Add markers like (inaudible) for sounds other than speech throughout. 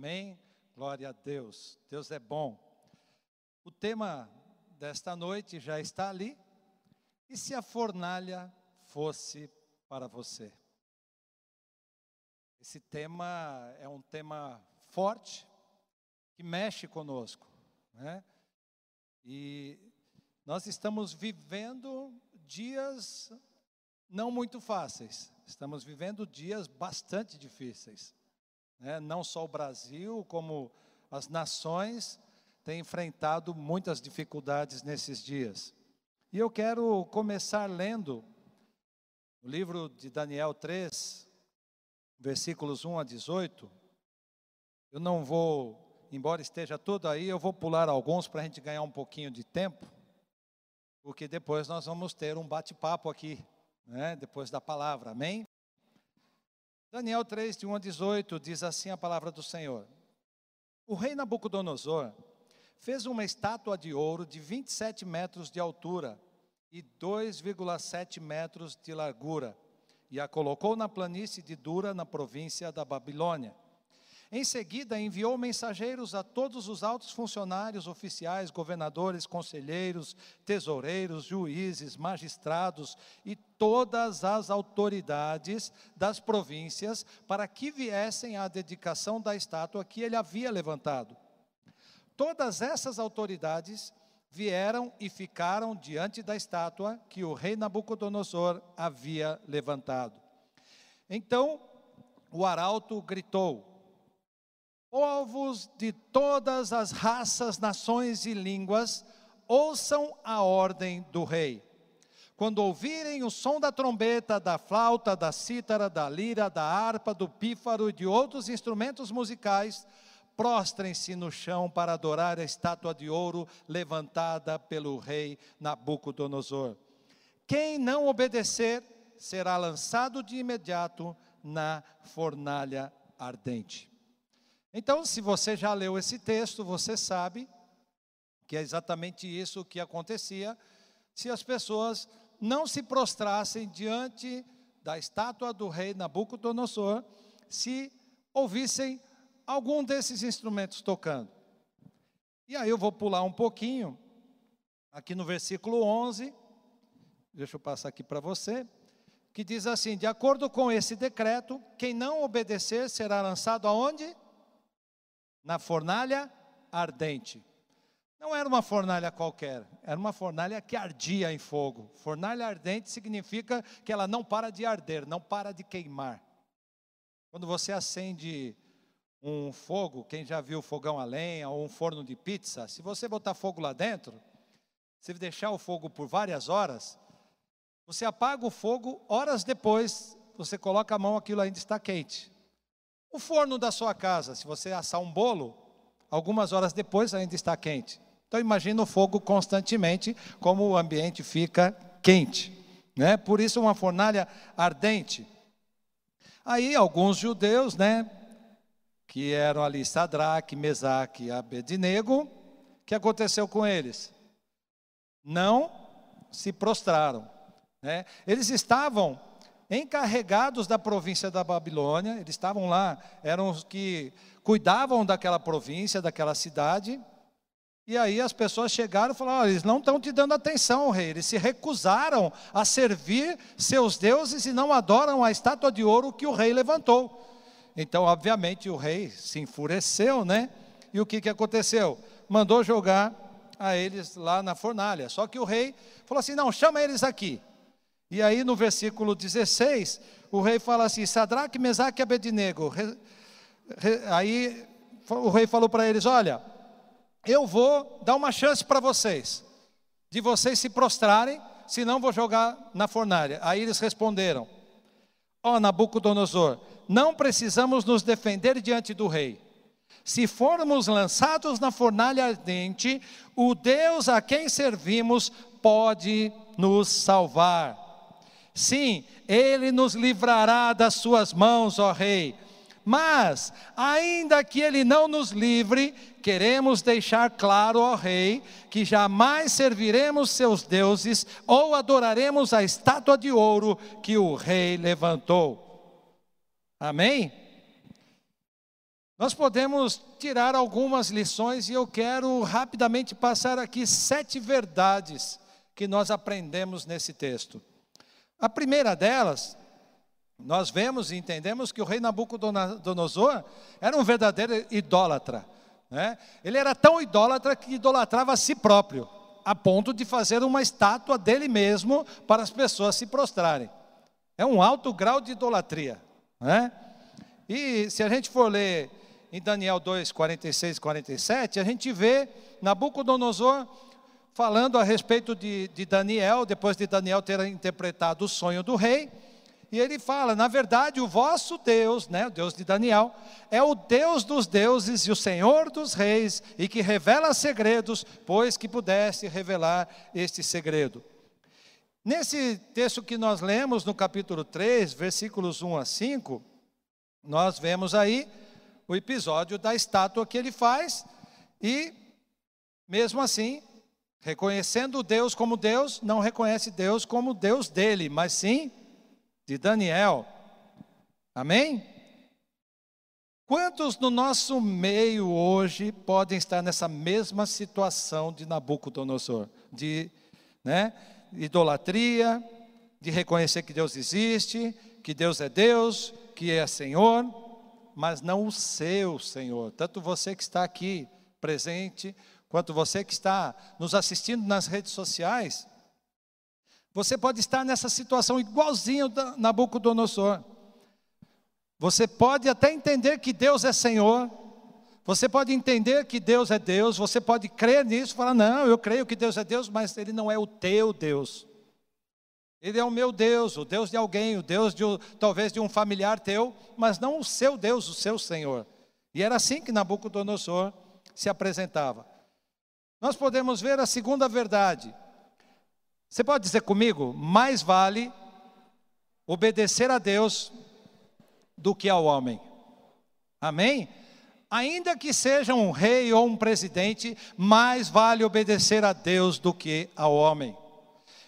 Amém? Glória a Deus. Deus é bom. O tema desta noite já está ali. E se a fornalha fosse para você? Esse tema é um tema forte que mexe conosco, né? E nós estamos vivendo dias não muito fáceis. Estamos vivendo dias bastante difíceis. Né? Não só o Brasil, como as nações têm enfrentado muitas dificuldades nesses dias. E eu quero começar lendo o livro de Daniel 3, versículos 1 a 18. Eu não vou, embora esteja tudo aí, eu vou pular alguns para a gente ganhar um pouquinho de tempo, porque depois nós vamos ter um bate-papo aqui, né, depois da palavra, amém? Daniel 3, de 1 a 18, diz assim a palavra do Senhor: O rei Nabucodonosor fez uma estátua de ouro de 27 metros de altura e 2,7 metros de largura, e a colocou na planície de Dura, na província da Babilônia. Em seguida, enviou mensageiros a todos os altos funcionários oficiais, governadores, conselheiros, tesoureiros, juízes, magistrados e todas as autoridades das províncias para que viessem à dedicação da estátua que ele havia levantado. Todas essas autoridades vieram e ficaram diante da estátua que o rei Nabucodonosor havia levantado. Então o arauto gritou: Povos de todas as raças, nações e línguas, ouçam a ordem do rei. Quando ouvirem o som da trombeta, da flauta, da cítara, da lira, da harpa, do pífaro e de outros instrumentos musicais, prostrem-se no chão para adorar a estátua de ouro levantada pelo rei Nabucodonosor. Quem não obedecer será lançado de imediato na fornalha ardente. Então, se você já leu esse texto, você sabe que é exatamente isso que acontecia se as pessoas não se prostrassem diante da estátua do rei Nabucodonosor, se ouvissem algum desses instrumentos tocando. E aí eu vou pular um pouquinho, aqui no versículo 11, deixa eu passar aqui para você, que diz assim: De acordo com esse decreto, quem não obedecer será lançado aonde? Na fornalha ardente. Não era uma fornalha qualquer, era uma fornalha que ardia em fogo. Fornalha ardente significa que ela não para de arder, não para de queimar. Quando você acende um fogo, quem já viu fogão a lenha ou um forno de pizza, se você botar fogo lá dentro, se deixar o fogo por várias horas, você apaga o fogo, horas depois, você coloca a mão, aquilo ainda está quente. O forno da sua casa, se você assar um bolo, algumas horas depois ainda está quente. Então imagina o fogo constantemente, como o ambiente fica quente. Né? Por isso uma fornalha ardente. Aí alguns judeus, né, que eram ali Sadraque, Mesaque e Abednego, o que aconteceu com eles? Não se prostraram. Né? Eles estavam encarregados da província da Babilônia, eles estavam lá, eram os que cuidavam daquela província, daquela cidade. E aí as pessoas chegaram e falaram: eles não estão te dando atenção, rei. Eles se recusaram a servir seus deuses e não adoram a estátua de ouro que o rei levantou. Então, obviamente, o rei se enfureceu, né? E o que, que aconteceu? Mandou jogar a eles lá na fornalha. Só que o rei falou assim: não, chama eles aqui. E aí no versículo 16, o rei fala assim: Sadraque, Mesaque e Abednego. Aí o rei falou para eles: Olha, eu vou dar uma chance para vocês, de vocês se prostrarem, senão vou jogar na fornalha. Aí eles responderam: Ó oh, Nabucodonosor, não precisamos nos defender diante do rei. Se formos lançados na fornalha ardente, o Deus a quem servimos pode nos salvar. Sim, ele nos livrará das suas mãos, ó Rei. Mas, ainda que ele não nos livre, queremos deixar claro ao Rei que jamais serviremos seus deuses ou adoraremos a estátua de ouro que o Rei levantou. Amém? Nós podemos tirar algumas lições e eu quero rapidamente passar aqui sete verdades que nós aprendemos nesse texto. A primeira delas, nós vemos e entendemos que o rei Nabucodonosor era um verdadeiro idólatra. Né? Ele era tão idólatra que idolatrava a si próprio, a ponto de fazer uma estátua dele mesmo para as pessoas se prostrarem. É um alto grau de idolatria. Né? E se a gente for ler em Daniel 2, 46 e 47, a gente vê Nabucodonosor falando a respeito de, de Daniel, depois de Daniel ter interpretado o sonho do rei. E ele fala: na verdade, o vosso Deus, né, o Deus de Daniel, é o Deus dos deuses e o Senhor dos reis, e que revela segredos, pois que pudesse revelar este segredo. Nesse texto que nós lemos no capítulo 3, versículos 1 a 5, nós vemos aí o episódio da estátua que ele faz e, mesmo assim, reconhecendo Deus como Deus, não reconhece Deus como Deus dele, mas sim de Daniel. Amém? Quantos no nosso meio hoje podem estar nessa mesma situação de Nabucodonosor? De né, idolatria, de reconhecer que Deus existe, que Deus é Deus, que é Senhor, mas não o seu Senhor. Tanto você que está aqui presente, quanto você que está nos assistindo nas redes sociais, você pode estar nessa situação igualzinho da Nabucodonosor. Você pode até entender que Deus é Senhor, você pode entender que Deus é Deus, você pode crer nisso, falar: "Não, eu creio que Deus é Deus, mas ele não é o teu Deus". Ele é o meu Deus, o Deus de alguém, o Deus de, talvez de um familiar teu, mas não o seu Deus, o seu Senhor. E era assim que Nabucodonosor se apresentava. Nós podemos ver a segunda verdade. Você pode dizer comigo? Mais vale obedecer a Deus do que ao homem. Amém? Ainda que seja um rei ou um presidente, mais vale obedecer a Deus do que ao homem.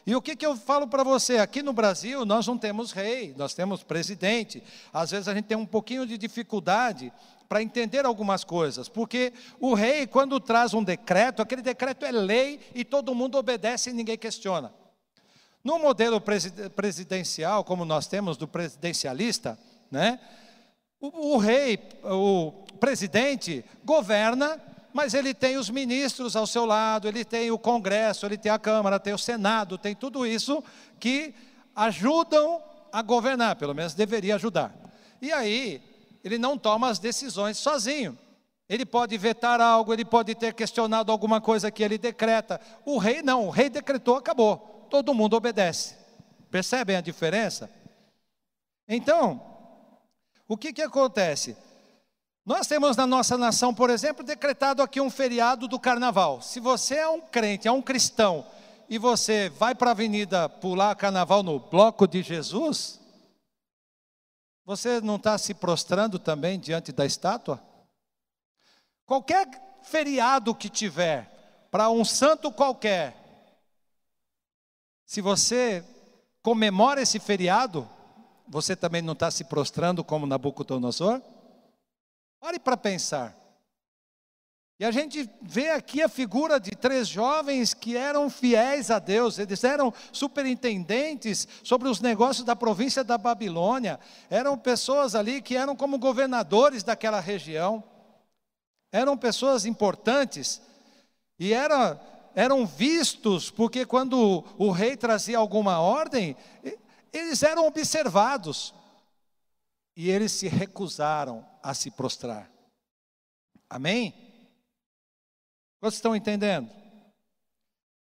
E o que, que eu falo para você? Aqui no Brasil nós não temos rei, nós temos presidente. Às vezes a gente tem um pouquinho de dificuldade para entender algumas coisas, porque o rei, quando traz um decreto, aquele decreto é lei e todo mundo obedece e ninguém questiona. No modelo presidencial, como nós temos do presidencialista, né, o, o rei, o presidente, governa mas ele tem os ministros ao seu lado, ele tem o Congresso, ele tem a Câmara, tem o Senado, tem tudo isso que ajudam a governar, pelo menos deveria ajudar. E aí, ele não toma as decisões sozinho. Ele pode vetar algo, ele pode ter questionado alguma coisa que ele decreta. O rei não, o rei decretou, acabou. Todo mundo obedece. Percebem a diferença? Então, o que, que acontece? Nós temos na nossa nação, por exemplo, decretado aqui um feriado do carnaval. Se você é um crente, é um cristão, e você vai para a avenida pular carnaval no bloco de Jesus, você não está se prostrando também diante da estátua? Qualquer feriado que tiver, para um santo qualquer, se você comemora esse feriado, você também não está se prostrando como Nabucodonosor? Pare para pensar. E a gente vê aqui a figura de três jovens que eram fiéis a Deus, eles eram superintendentes sobre os negócios da província da Babilônia, eram pessoas ali que eram como governadores daquela região, eram pessoas importantes, e era, eram vistos, porque quando o, rei trazia alguma ordem, eles eram observados, e eles se recusaram a se prostrar. Amém? Vocês estão entendendo?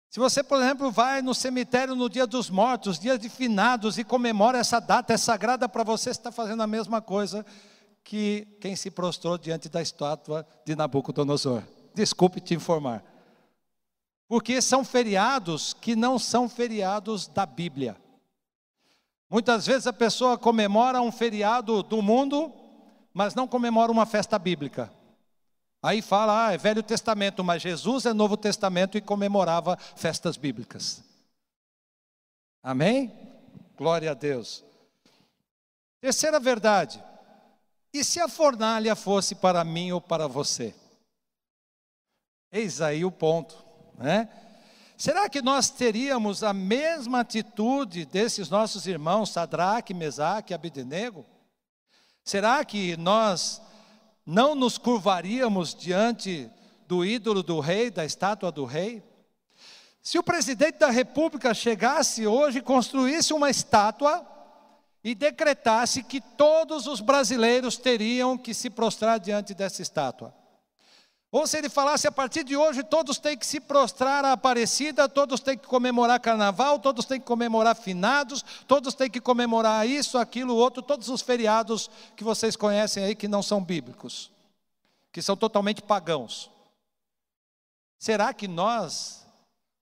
Se você, por exemplo, vai no cemitério no dia dos mortos, dia de finados, e comemora essa data, é sagrada para você, você está fazendo a mesma coisa que quem se prostrou diante da estátua de Nabucodonosor. Desculpe te informar. Porque são feriados que não são feriados da Bíblia. Muitas vezes a pessoa comemora um feriado do mundo mas não comemora uma festa bíblica. Aí fala, ah, é Velho Testamento, mas Jesus é Novo Testamento e comemorava festas bíblicas. Amém? Glória a Deus. Terceira verdade: E se a fornalha fosse para mim ou para você? Eis aí o ponto, né? Será que nós teríamos a mesma atitude desses nossos irmãos, Sadraque, Mesaque e Abednego? Será que nós não nos curvaríamos diante do ídolo do rei, da estátua do rei? Se o presidente da república chegasse hoje e construísse uma estátua e decretasse que todos os brasileiros teriam que se prostrar diante dessa estátua, ou se ele falasse a partir de hoje todos têm que se prostrar à Aparecida, todos têm que comemorar carnaval, todos têm que comemorar finados, todos têm que comemorar isso, aquilo, outro, todos os feriados que vocês conhecem aí que não são bíblicos, que são totalmente pagãos. Será que nós,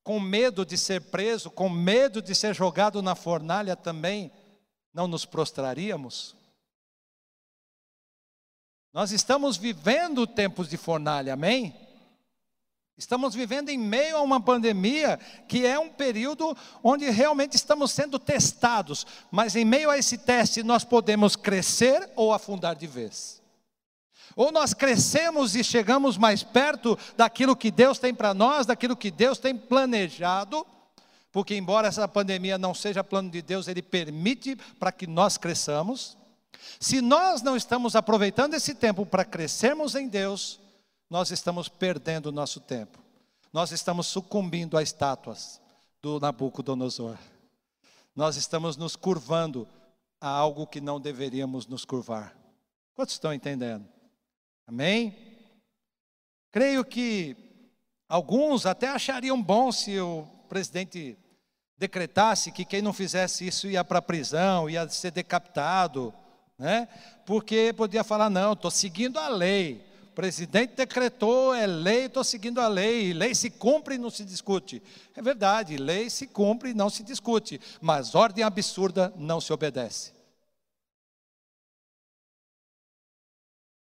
com medo de ser preso, com medo de ser jogado na fornalha também, não nos prostraríamos? Nós estamos vivendo tempos de fornalha, amém? Estamos vivendo em meio a uma pandemia que é um período onde realmente estamos sendo testados, mas em meio a esse teste nós podemos crescer ou afundar de vez. Ou nós crescemos e chegamos mais perto daquilo que Deus tem para nós, daquilo que Deus tem planejado, porque embora essa pandemia não seja plano de Deus, ele permite para que nós cresçamos. Se nós não estamos aproveitando esse tempo para crescermos em Deus, nós estamos perdendo o nosso tempo. Nós estamos sucumbindo a estátuas do Nabucodonosor. Nós estamos nos curvando a algo que não deveríamos nos curvar. Quantos estão entendendo? Amém? Creio que alguns até achariam bom se o presidente decretasse que quem não fizesse isso ia para a prisão, ia ser decapitado, né? Porque podia falar, não, estou seguindo a lei. O presidente decretou, é lei, estou seguindo a lei. Lei se cumpre e não se discute. É verdade, lei se cumpre e não se discute. Mas ordem absurda não se obedece.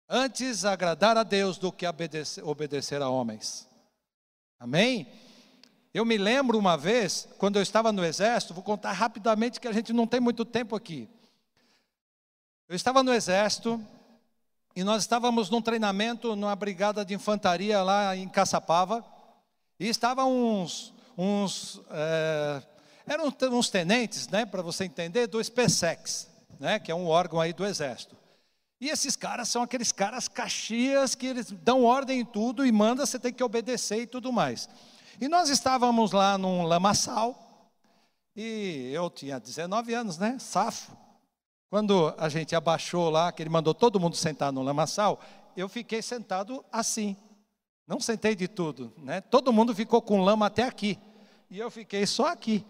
Antes agradar a Deus do que obedecer, obedecer a homens. Amém? Eu me lembro uma vez, quando eu estava no exército, vou contar rapidamente que a gente não tem muito tempo aqui. Eu estava no exército e nós estávamos num treinamento numa brigada de infantaria lá em Caçapava e estavam uns, uns é, eram uns tenentes, né, para você entender, do SpaceX, né, que é um órgão aí do exército. E esses caras são aqueles caras caxias que eles dão ordem em tudo e manda você ter que obedecer e tudo mais. E nós estávamos lá num lamaçal e eu tinha 19 anos, né, safo. Quando a gente abaixou lá, que ele mandou todo mundo sentar no lamaçal, eu fiquei sentado assim. Não sentei de tudo, né? Todo mundo ficou com lama até aqui. E eu fiquei só aqui.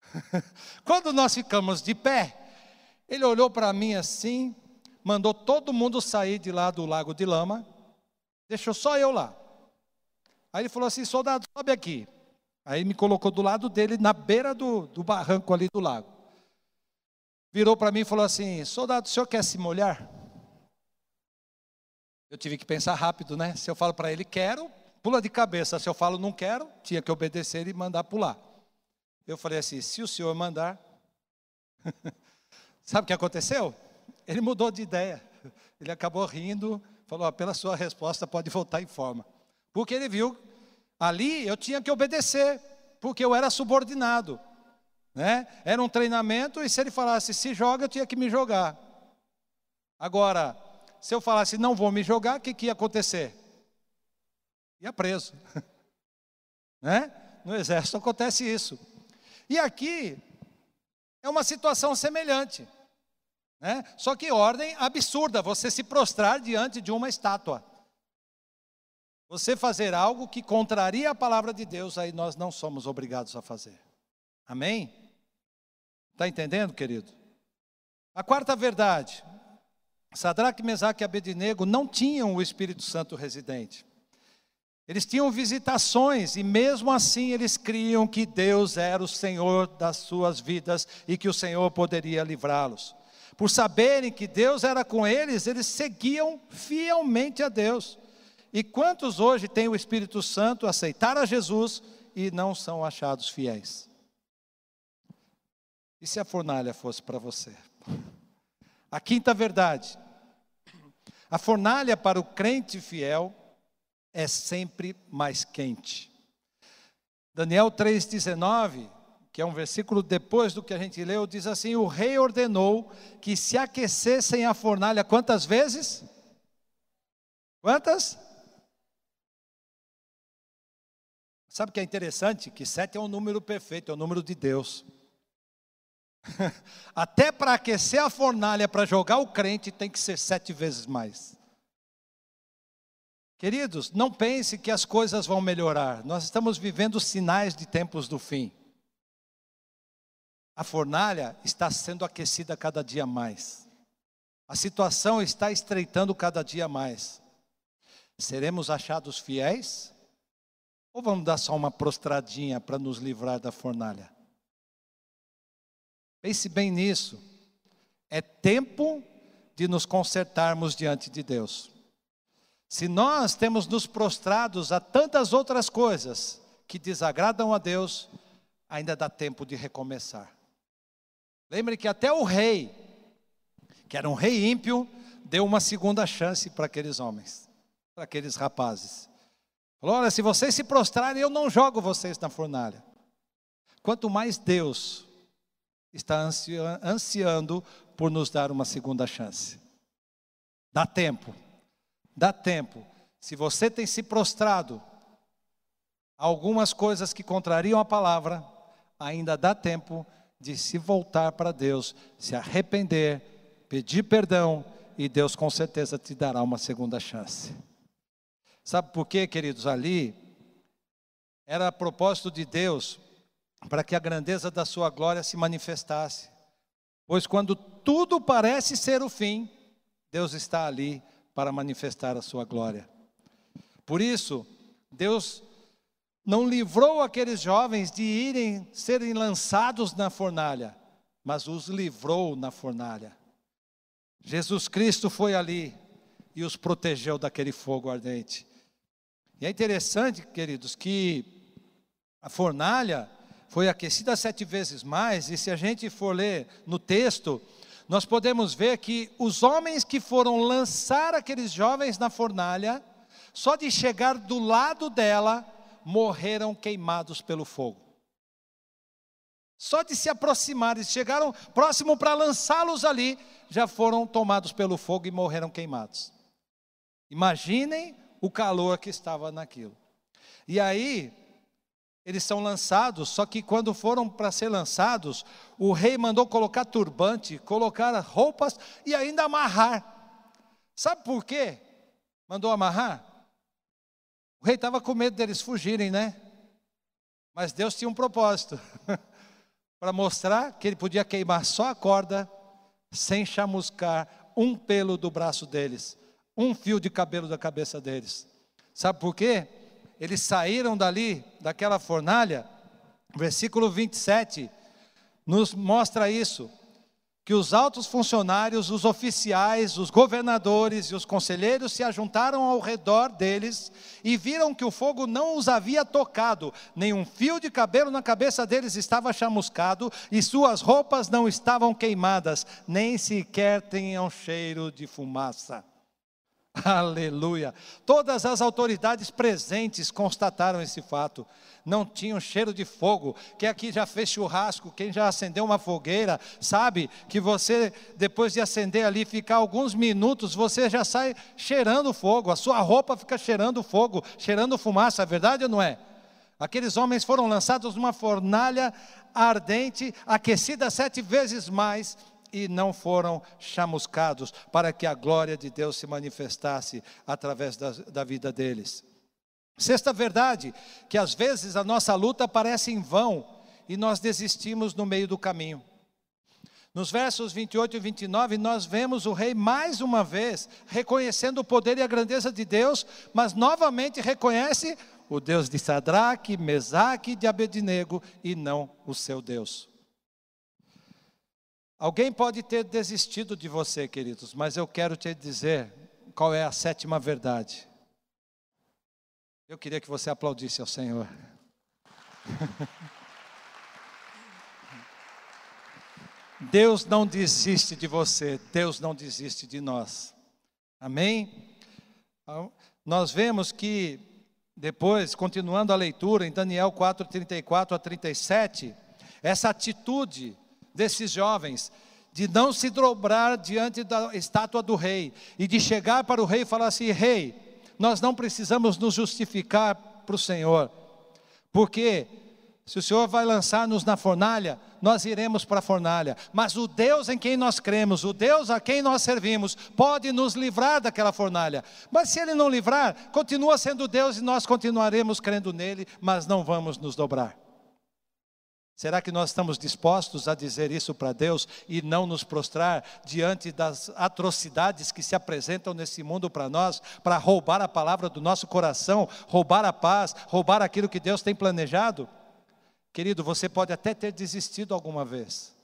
(laughs) Quando nós ficamos de pé, ele olhou para mim assim, mandou todo mundo sair de lá do lago de lama, deixou só eu lá. Aí ele falou assim: soldado, sobe aqui. Aí me colocou do lado dele, na beira do, do barranco ali do lago virou para mim e falou assim: Soldado, o senhor quer se molhar? Eu tive que pensar rápido, né? Se eu falo para ele quero, pula de cabeça. Se eu falo não quero, tinha que obedecer e mandar pular. Eu falei assim: se o senhor mandar. (laughs) Sabe o que aconteceu? Ele mudou de ideia. Ele acabou rindo, falou: pela sua resposta pode voltar em forma. Porque ele viu, ali eu tinha que obedecer, porque eu era subordinado. Né? Era um treinamento e se ele falasse se joga, eu tinha que me jogar. Agora, se eu falasse não vou me jogar, o que, que ia acontecer? Ia preso. (laughs) né? No exército acontece isso. E aqui é uma situação semelhante. Né? Só que ordem absurda, você se prostrar diante de uma estátua. Você fazer algo que contraria a palavra de Deus, aí nós não somos obrigados a fazer. Amém? Está entendendo, querido? A quarta verdade: Sadraque, Mesaque e Abednego não tinham o Espírito Santo residente. Eles tinham visitações e mesmo assim eles criam que Deus era o Senhor das suas vidas e que o Senhor poderia livrá-los. Por saberem que Deus era com eles, eles seguiam fielmente a Deus. E quantos hoje têm o Espírito Santo, aceitaram a Jesus e não são achados fiéis? E se a fornalha fosse para você? A quinta verdade: A fornalha para o crente fiel é sempre mais quente. Daniel 3,19, que é um versículo depois do que a gente leu, diz assim: O rei ordenou que se aquecessem a fornalha quantas vezes? Quantas? Sabe o que é interessante? Que sete é um número perfeito, é o número de Deus. (laughs) Até para aquecer a fornalha, para jogar o crente, tem que ser sete vezes mais. Queridos, não pense que as coisas vão melhorar. Nós estamos vivendo sinais de tempos do fim. A fornalha está sendo aquecida cada dia mais. A situação está estreitando cada dia mais. Seremos achados fiéis? Ou vamos dar só uma prostradinha para nos livrar da fornalha? Pense bem nisso. É tempo de nos consertarmos diante de Deus. Se nós temos nos prostrados a tantas outras coisas que desagradam a Deus, ainda dá tempo de recomeçar. Lembre que até o rei, que era um rei ímpio, deu uma segunda chance para aqueles homens, para aqueles rapazes. Falou: olha, se vocês se prostrarem, eu não jogo vocês na fornalha. Quanto mais Deus está ansiando por nos dar uma segunda chance. Dá tempo, dá tempo. Se você tem se prostrado a algumas coisas que contrariam a palavra, ainda dá tempo de se voltar para Deus, se arrepender, pedir perdão e Deus com certeza te dará uma segunda chance. Sabe por quê, queridos? Ali era propósito de Deus para que a grandeza da sua glória se manifestasse. Pois quando tudo parece ser o fim, Deus está ali para manifestar a sua glória. Por isso, Deus não livrou aqueles jovens de irem serem lançados na fornalha, mas os livrou na fornalha. Jesus Cristo foi ali e os protegeu daquele fogo ardente. E é interessante, queridos, que a fornalha foi aquecida sete vezes mais, e se a gente for ler no texto, nós podemos ver que os homens que foram lançar aqueles jovens na fornalha, só de chegar do lado dela, morreram queimados pelo fogo. Só de se aproximar, eles chegaram próximo para lançá-los ali, já foram tomados pelo fogo e morreram queimados. Imaginem o calor que estava naquilo. E aí, eles são lançados, só que quando foram para ser lançados, o rei mandou colocar turbante, colocar roupas e ainda amarrar. Sabe por quê? Mandou amarrar? O rei estava com medo deles fugirem, né? Mas Deus tinha um propósito (laughs) para mostrar que ele podia queimar só a corda, sem chamuscar um pelo do braço deles, um fio de cabelo da cabeça deles. Sabe por quê? Eles saíram dali, daquela fornalha, versículo 27, nos mostra isso, que os altos funcionários, os oficiais, os governadores e os conselheiros se ajuntaram ao redor deles e viram que o fogo não os havia tocado, nem um fio de cabelo na cabeça deles estava chamuscado e suas roupas não estavam queimadas, nem sequer tinham cheiro de fumaça. (laughs) Aleluia. Todas as autoridades presentes constataram esse fato. Não tinham cheiro de fogo. Quem aqui já fez churrasco, quem já acendeu uma fogueira, sabe que você, depois de acender ali, ficar alguns minutos, você já sai cheirando fogo. A sua roupa fica cheirando fogo, cheirando fumaça. É verdade ou não é? Aqueles homens foram lançados numa fornalha ardente, aquecida sete vezes mais, e não foram chamuscados, para que a glória de Deus se manifestasse através da, da vida deles. Sexta verdade, que às vezes a nossa luta parece em vão e nós desistimos no meio do caminho. Nos versos 28 e 29, nós vemos o rei mais uma vez reconhecendo o poder e a grandeza de Deus, mas novamente reconhece o Deus de Sadraque, Mesaque e de Abednego e não o seu Deus. Alguém pode ter desistido de você, queridos, mas eu quero te dizer qual é a sétima verdade. Eu queria que você aplaudisse ao Senhor. (laughs) Deus não desiste de você, Deus não desiste de nós. Amém? Então, nós vemos que depois, continuando a leitura em Daniel 4, 34 a 37, essa atitude desses jovens de não se dobrar diante da estátua do rei e de chegar para o rei e falar assim: Rei, nós não precisamos nos justificar para o Senhor, porque se o Senhor vai lançar-nos na fornalha, nós iremos para a fornalha. Mas o Deus em quem nós cremos, o Deus a quem nós servimos, pode nos livrar daquela fornalha. Mas se Ele não livrar, continua sendo Deus e nós continuaremos crendo nele, mas não vamos nos dobrar. Será que nós estamos dispostos a dizer isso para Deus e não nos prostrar diante das atrocidades que se apresentam nesse mundo para nós, para roubar a palavra do nosso coração, roubar a paz, roubar aquilo que Deus tem planejado? Querido, você pode até ter desistido alguma vez,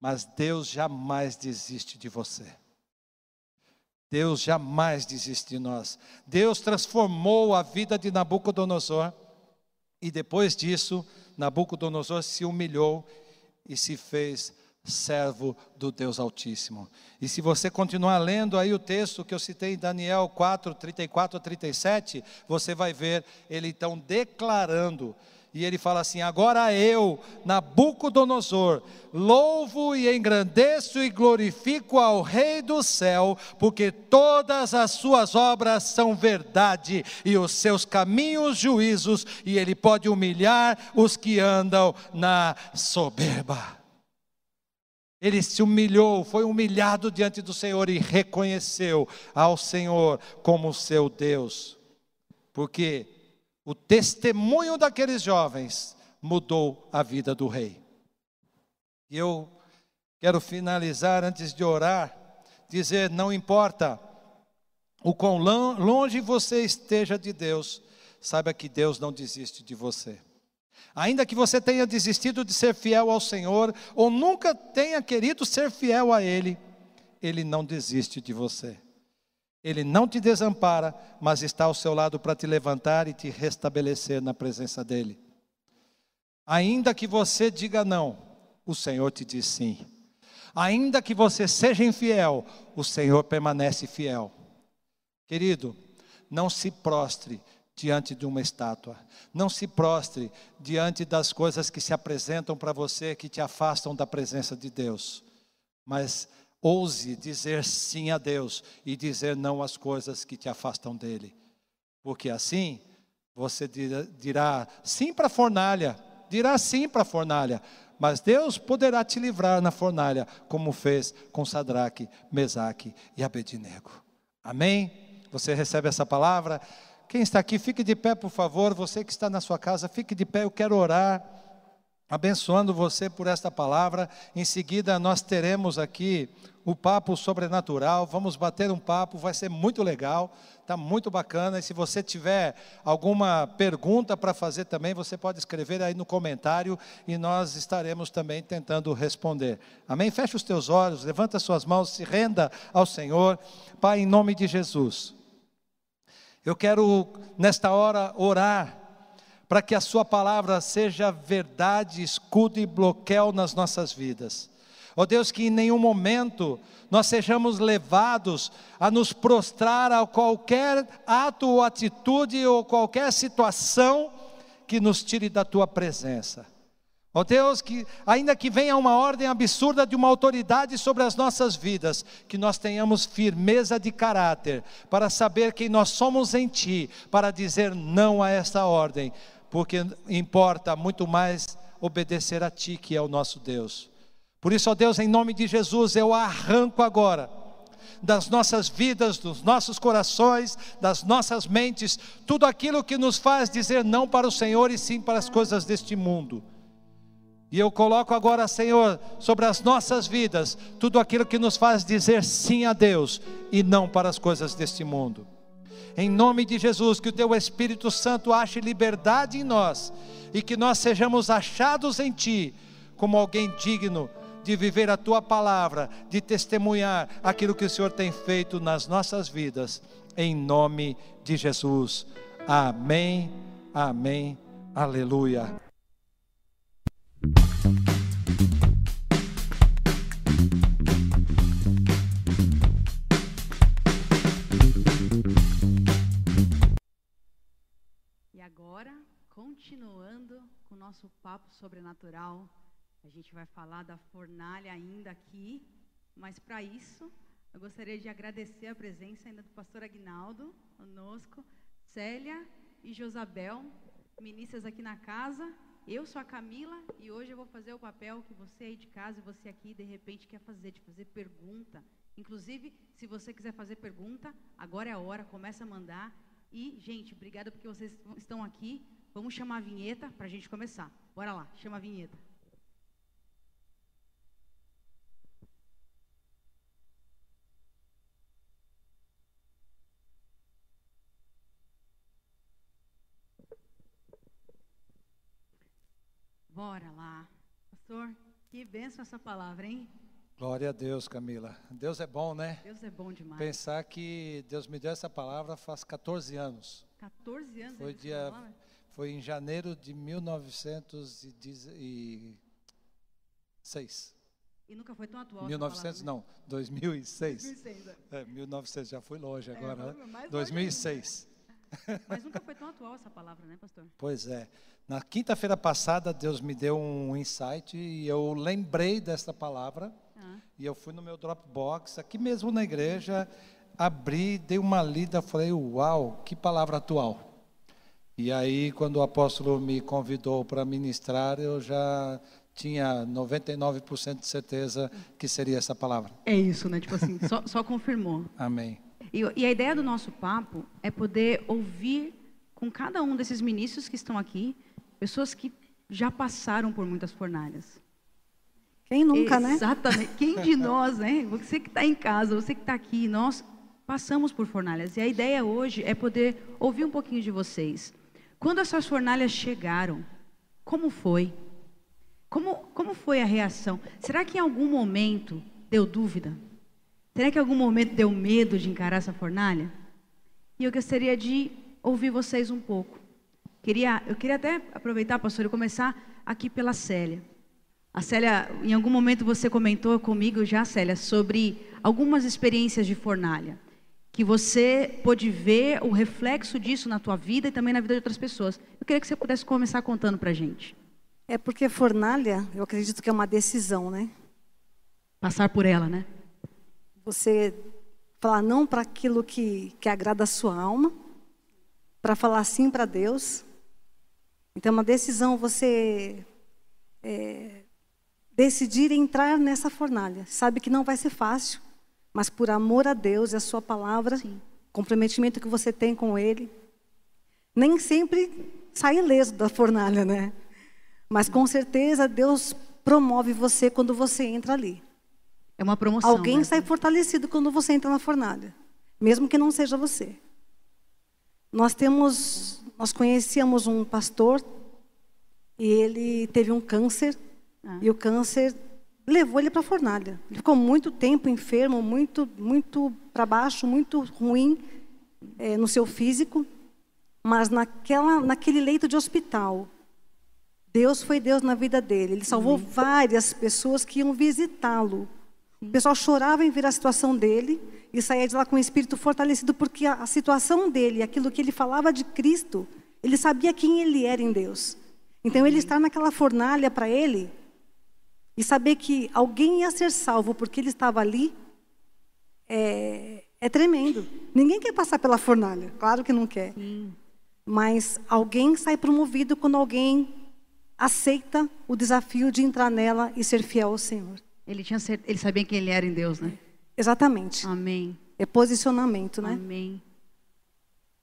mas Deus jamais desiste de você. Deus jamais desiste de nós. Deus transformou a vida de Nabucodonosor e depois disso, Nabucodonosor se humilhou e se fez servo do Deus Altíssimo. E se você continuar lendo aí o texto que eu citei em Daniel 4, 34 a 37, você vai ver ele então declarando e ele fala assim: Agora eu, Nabucodonosor, louvo e engrandeço e glorifico ao Rei do céu, porque todas as suas obras são verdade e os seus caminhos juízos, e ele pode humilhar os que andam na soberba. Ele se humilhou, foi humilhado diante do Senhor e reconheceu ao Senhor como seu Deus. Porque o testemunho daqueles jovens mudou a vida do rei. E eu quero finalizar antes de orar, dizer: não importa o quão longe você esteja de Deus, saiba que Deus não desiste de você. Ainda que você tenha desistido de ser fiel ao Senhor, ou nunca tenha querido ser fiel a Ele, Ele não desiste de você. Ele não te desampara, mas está ao seu lado para te levantar e te restabelecer na presença dEle. Ainda que você diga não, o Senhor te diz sim. Ainda que você seja infiel, o Senhor permanece fiel. Querido, não se prostre diante de uma estátua. Não se prostre diante das coisas que se apresentam para você que te afastam da presença de Deus. Mas Ouse dizer sim a Deus e dizer não às coisas que te afastam dele. Porque assim você dirá sim para a fornalha, dirá sim para a fornalha, mas Deus poderá te livrar na fornalha, como fez com Sadraque, Mesaque e Abednego. Amém? Você recebe essa palavra? Quem está aqui, fique de pé, por favor. Você que está na sua casa, fique de pé. Eu quero orar, abençoando você por esta palavra. Em seguida, nós teremos aqui o papo sobrenatural. Vamos bater um papo, vai ser muito legal, tá muito bacana. E se você tiver alguma pergunta para fazer também, você pode escrever aí no comentário e nós estaremos também tentando responder. Amém? Feche os teus olhos, levanta suas mãos, se renda ao Senhor. Pai, em nome de Jesus. Eu quero nesta hora orar para que a Sua palavra seja verdade, escudo e bloqueio nas nossas vidas. Ó oh Deus, que em nenhum momento nós sejamos levados a nos prostrar a qualquer ato ou atitude ou qualquer situação que nos tire da tua presença. Ó oh Deus, que ainda que venha uma ordem absurda de uma autoridade sobre as nossas vidas, que nós tenhamos firmeza de caráter para saber quem nós somos em Ti, para dizer não a essa ordem, porque importa muito mais obedecer a Ti, que é o nosso Deus. Por isso, ó Deus, em nome de Jesus, eu arranco agora das nossas vidas, dos nossos corações, das nossas mentes, tudo aquilo que nos faz dizer não para o Senhor e sim para as coisas deste mundo. E eu coloco agora, Senhor, sobre as nossas vidas, tudo aquilo que nos faz dizer sim a Deus e não para as coisas deste mundo. Em nome de Jesus, que o Teu Espírito Santo ache liberdade em nós e que nós sejamos achados em Ti como alguém digno de viver a tua palavra, de testemunhar aquilo que o Senhor tem feito nas nossas vidas, em nome de Jesus. Amém, amém, aleluia. E agora, continuando com o nosso papo sobrenatural a gente vai falar da fornalha ainda aqui, mas para isso eu gostaria de agradecer a presença ainda do pastor Agnaldo conosco, Célia e Josabel, ministras aqui na casa. Eu sou a Camila e hoje eu vou fazer o papel que você aí de casa e você aqui de repente quer fazer, de fazer pergunta. Inclusive, se você quiser fazer pergunta, agora é a hora, começa a mandar. E, gente, obrigada porque vocês estão aqui. Vamos chamar a vinheta para a gente começar. Bora lá, chama a vinheta. Bora lá. Pastor, que benção essa palavra, hein? Glória a Deus, Camila. Deus é bom, né? Deus é bom demais. Pensar que Deus me deu essa palavra faz 14 anos. 14 anos. Foi ele dia, né? foi em janeiro de 1906. E nunca foi tão atual. essa 1900 palavra, não, 2006. né? 2006, é. É, 1900 já fui longe É, agora. foi né? mais longe 2006. Mas nunca foi tão atual essa palavra, né, pastor? Pois é. Na quinta-feira passada, Deus me deu um insight e eu lembrei dessa palavra. Ah, E eu fui no meu Dropbox, aqui mesmo na igreja, abri, dei uma lida, falei, uau, que palavra atual. E aí, quando o apóstolo me convidou para ministrar, eu já tinha 99% de certeza que seria essa palavra. É isso, né? Tipo assim, só, só confirmou. Amém. E, e a ideia do nosso papo é poder ouvir com cada um desses ministros que estão aqui, pessoas que já passaram por muitas fornalhas. Quem nunca, né? Exatamente. Quem de (laughs) nós, né? Você que está em casa, você que está aqui, nós passamos por fornalhas. E a ideia hoje é poder ouvir um pouquinho de vocês. Quando essas fornalhas chegaram, como foi? Como, como foi a reação? Será que em algum momento deu dúvida? Será que em algum momento deu medo de encarar essa fornalha? E eu gostaria de ouvir vocês um pouco. Queria, eu queria até aproveitar, pastor, e começar aqui pela Célia. A Célia, em algum momento você comentou comigo já, Célia, sobre algumas experiências de fornalha, que você pôde ver o reflexo disso na tua vida e também na vida de outras pessoas. Eu queria que você pudesse começar contando pra gente. É porque fornalha, eu acredito que é uma decisão, né? Passar por ela, né? Você falar não para aquilo que, que agrada a sua alma, para falar sim para Deus. Então, é uma decisão você é, decidir entrar nessa fornalha. Sabe que não vai ser fácil, mas por amor a Deus e a sua palavra, Sim. comprometimento que você tem com Ele, nem sempre sai ileso da fornalha, né? Mas com certeza Deus promove você quando você entra ali. É uma promoção. Alguém né? sai fortalecido quando você entra na fornalha, mesmo que não seja você. Nós temos, nós conhecíamos um pastor e ele teve um câncer Ah. e o câncer levou ele para a fornalha. Ele ficou muito tempo enfermo, muito, muito para baixo, muito ruim eh, no seu físico, mas naquela, naquele leito de hospital, Deus foi Deus na vida dele. Ele salvou várias pessoas que iam visitá-lo. O pessoal chorava em ver a situação dele e saía de lá com o espírito fortalecido, porque a, a situação dele, aquilo que ele falava de Cristo, ele sabia quem ele era em Deus. Então, ele estar naquela fornalha para ele e saber que alguém ia ser salvo porque ele estava ali, é, é tremendo. Ninguém quer passar pela fornalha, claro que não quer. Mas alguém sai promovido quando alguém aceita o desafio de entrar nela e ser fiel ao Senhor. Ele, tinha ele sabia quem ele era em Deus, né? Exatamente. Amém. É posicionamento, né? Amém.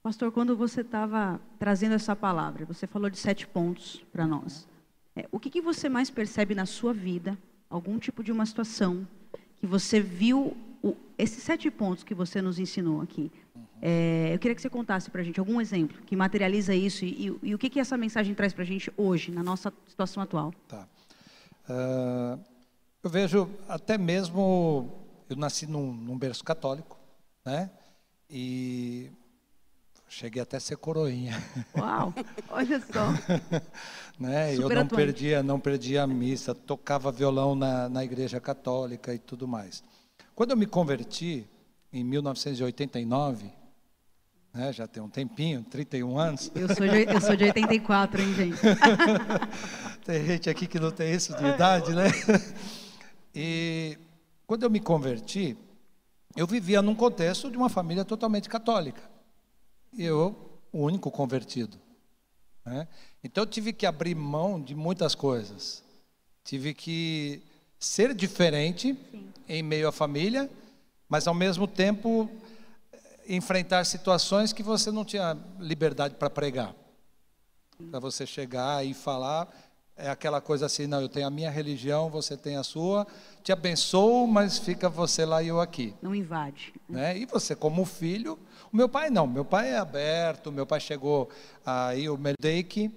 Pastor, quando você estava trazendo essa palavra, você falou de sete pontos para nós. É, o que, que você mais percebe na sua vida, algum tipo de uma situação, que você viu o- esses sete pontos que você nos ensinou aqui? É, eu queria que você contasse para a gente algum exemplo que materializa isso e, e- e o que, que essa mensagem traz para a gente hoje, na nossa situação atual. Tá. Ah, eu vejo até mesmo, eu nasci num, num berço católico, né? E cheguei até a ser coroinha, Uau, olha só. (laughs) né? Eu não atuante. perdia, não perdia a missa, tocava violão na, na igreja católica e tudo mais. Quando eu me converti em 1989, né? já tem um tempinho, 31 anos. Eu sou de, eu sou de 84, hein, gente? (laughs) tem gente aqui que não tem isso de idade, né? (laughs) E quando eu me converti, eu vivia num contexto de uma família totalmente católica. E eu, o único convertido. Né? Então eu tive que abrir mão de muitas coisas. Tive que ser diferente Sim. em meio à família, mas ao mesmo tempo enfrentar situações que você não tinha liberdade para pregar. Para você chegar e falar, é aquela coisa assim, não, eu tenho a minha religião, você tem a sua, te abençoo, mas fica você lá e eu aqui. Não invade. Né? E você, como filho, o meu pai não, meu pai é aberto, meu pai chegou aí, o Meldeik,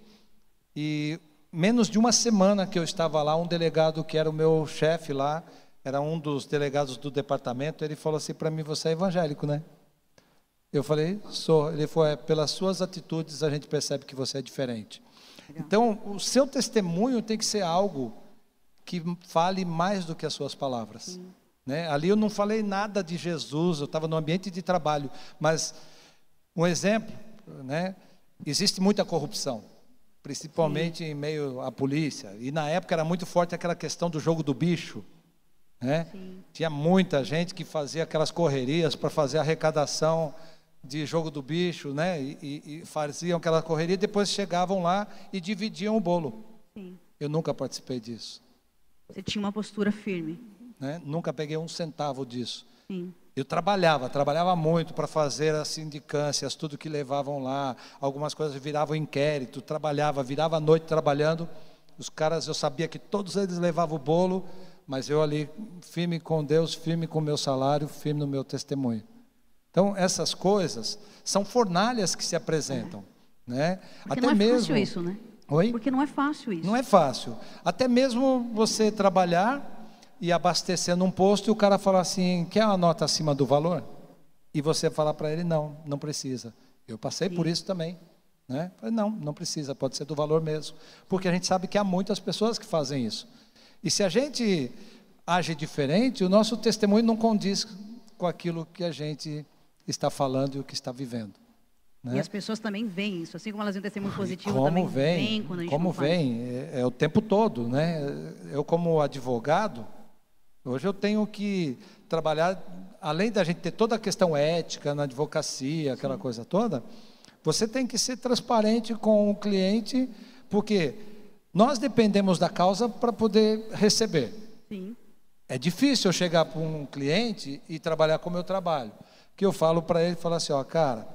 e menos de uma semana que eu estava lá, um delegado que era o meu chefe lá, era um dos delegados do departamento, ele falou assim para mim, você é evangélico, né? Eu falei, sou. Ele falou, é, pelas suas atitudes a gente percebe que você é diferente. Então, o seu testemunho tem que ser algo que fale mais do que as suas palavras. Né? Ali eu não falei nada de Jesus, eu estava no ambiente de trabalho, mas um exemplo, né? existe muita corrupção, principalmente Sim. em meio à polícia. E na época era muito forte aquela questão do jogo do bicho. Né? Tinha muita gente que fazia aquelas correrias para fazer arrecadação de jogo do bicho, né? E, e, faziam aquela correria, depois chegavam lá e dividiam o bolo. Sim. Eu nunca participei disso. Você tinha uma postura firme. Né? Nunca peguei um centavo disso. Sim. Eu trabalhava, trabalhava muito para fazer as sindicâncias, tudo que levavam lá, algumas coisas viravam inquérito, trabalhava, virava a noite trabalhando. Os caras, eu sabia que todos eles levavam o bolo, mas eu ali, firme com Deus, firme com o meu salário, firme no meu testemunho. Então, essas coisas são fornalhas que se apresentam. É. Né? Porque Até não é mesmo... fácil isso, né? Oi? Porque não é fácil isso. Não é fácil. Até mesmo você trabalhar e abastecer num posto e o cara falar assim, quer uma nota acima do valor? E você falar para ele, não, não precisa. Eu passei Sim. por isso também. Né? Falei, não, não precisa, pode ser do valor mesmo. Porque a gente sabe que há muitas pessoas que fazem isso. E se a gente age diferente, o nosso testemunho não condiz com aquilo que a gente está falando e o que está vivendo. Né? E as pessoas também veem isso, assim como elas têm testemunho positivo, como também vem, vem quando a gente Como vem, é, é, o tempo todo, né? Eu como advogado, hoje eu tenho que trabalhar, além da gente ter toda a questão ética na advocacia, aquela Sim. coisa toda, você tem que ser transparente com o cliente, porque nós dependemos da causa para poder receber. Sim. É difícil eu chegar para um cliente e trabalhar como eu trabalho que eu falo para ele, falo assim, ó, cara,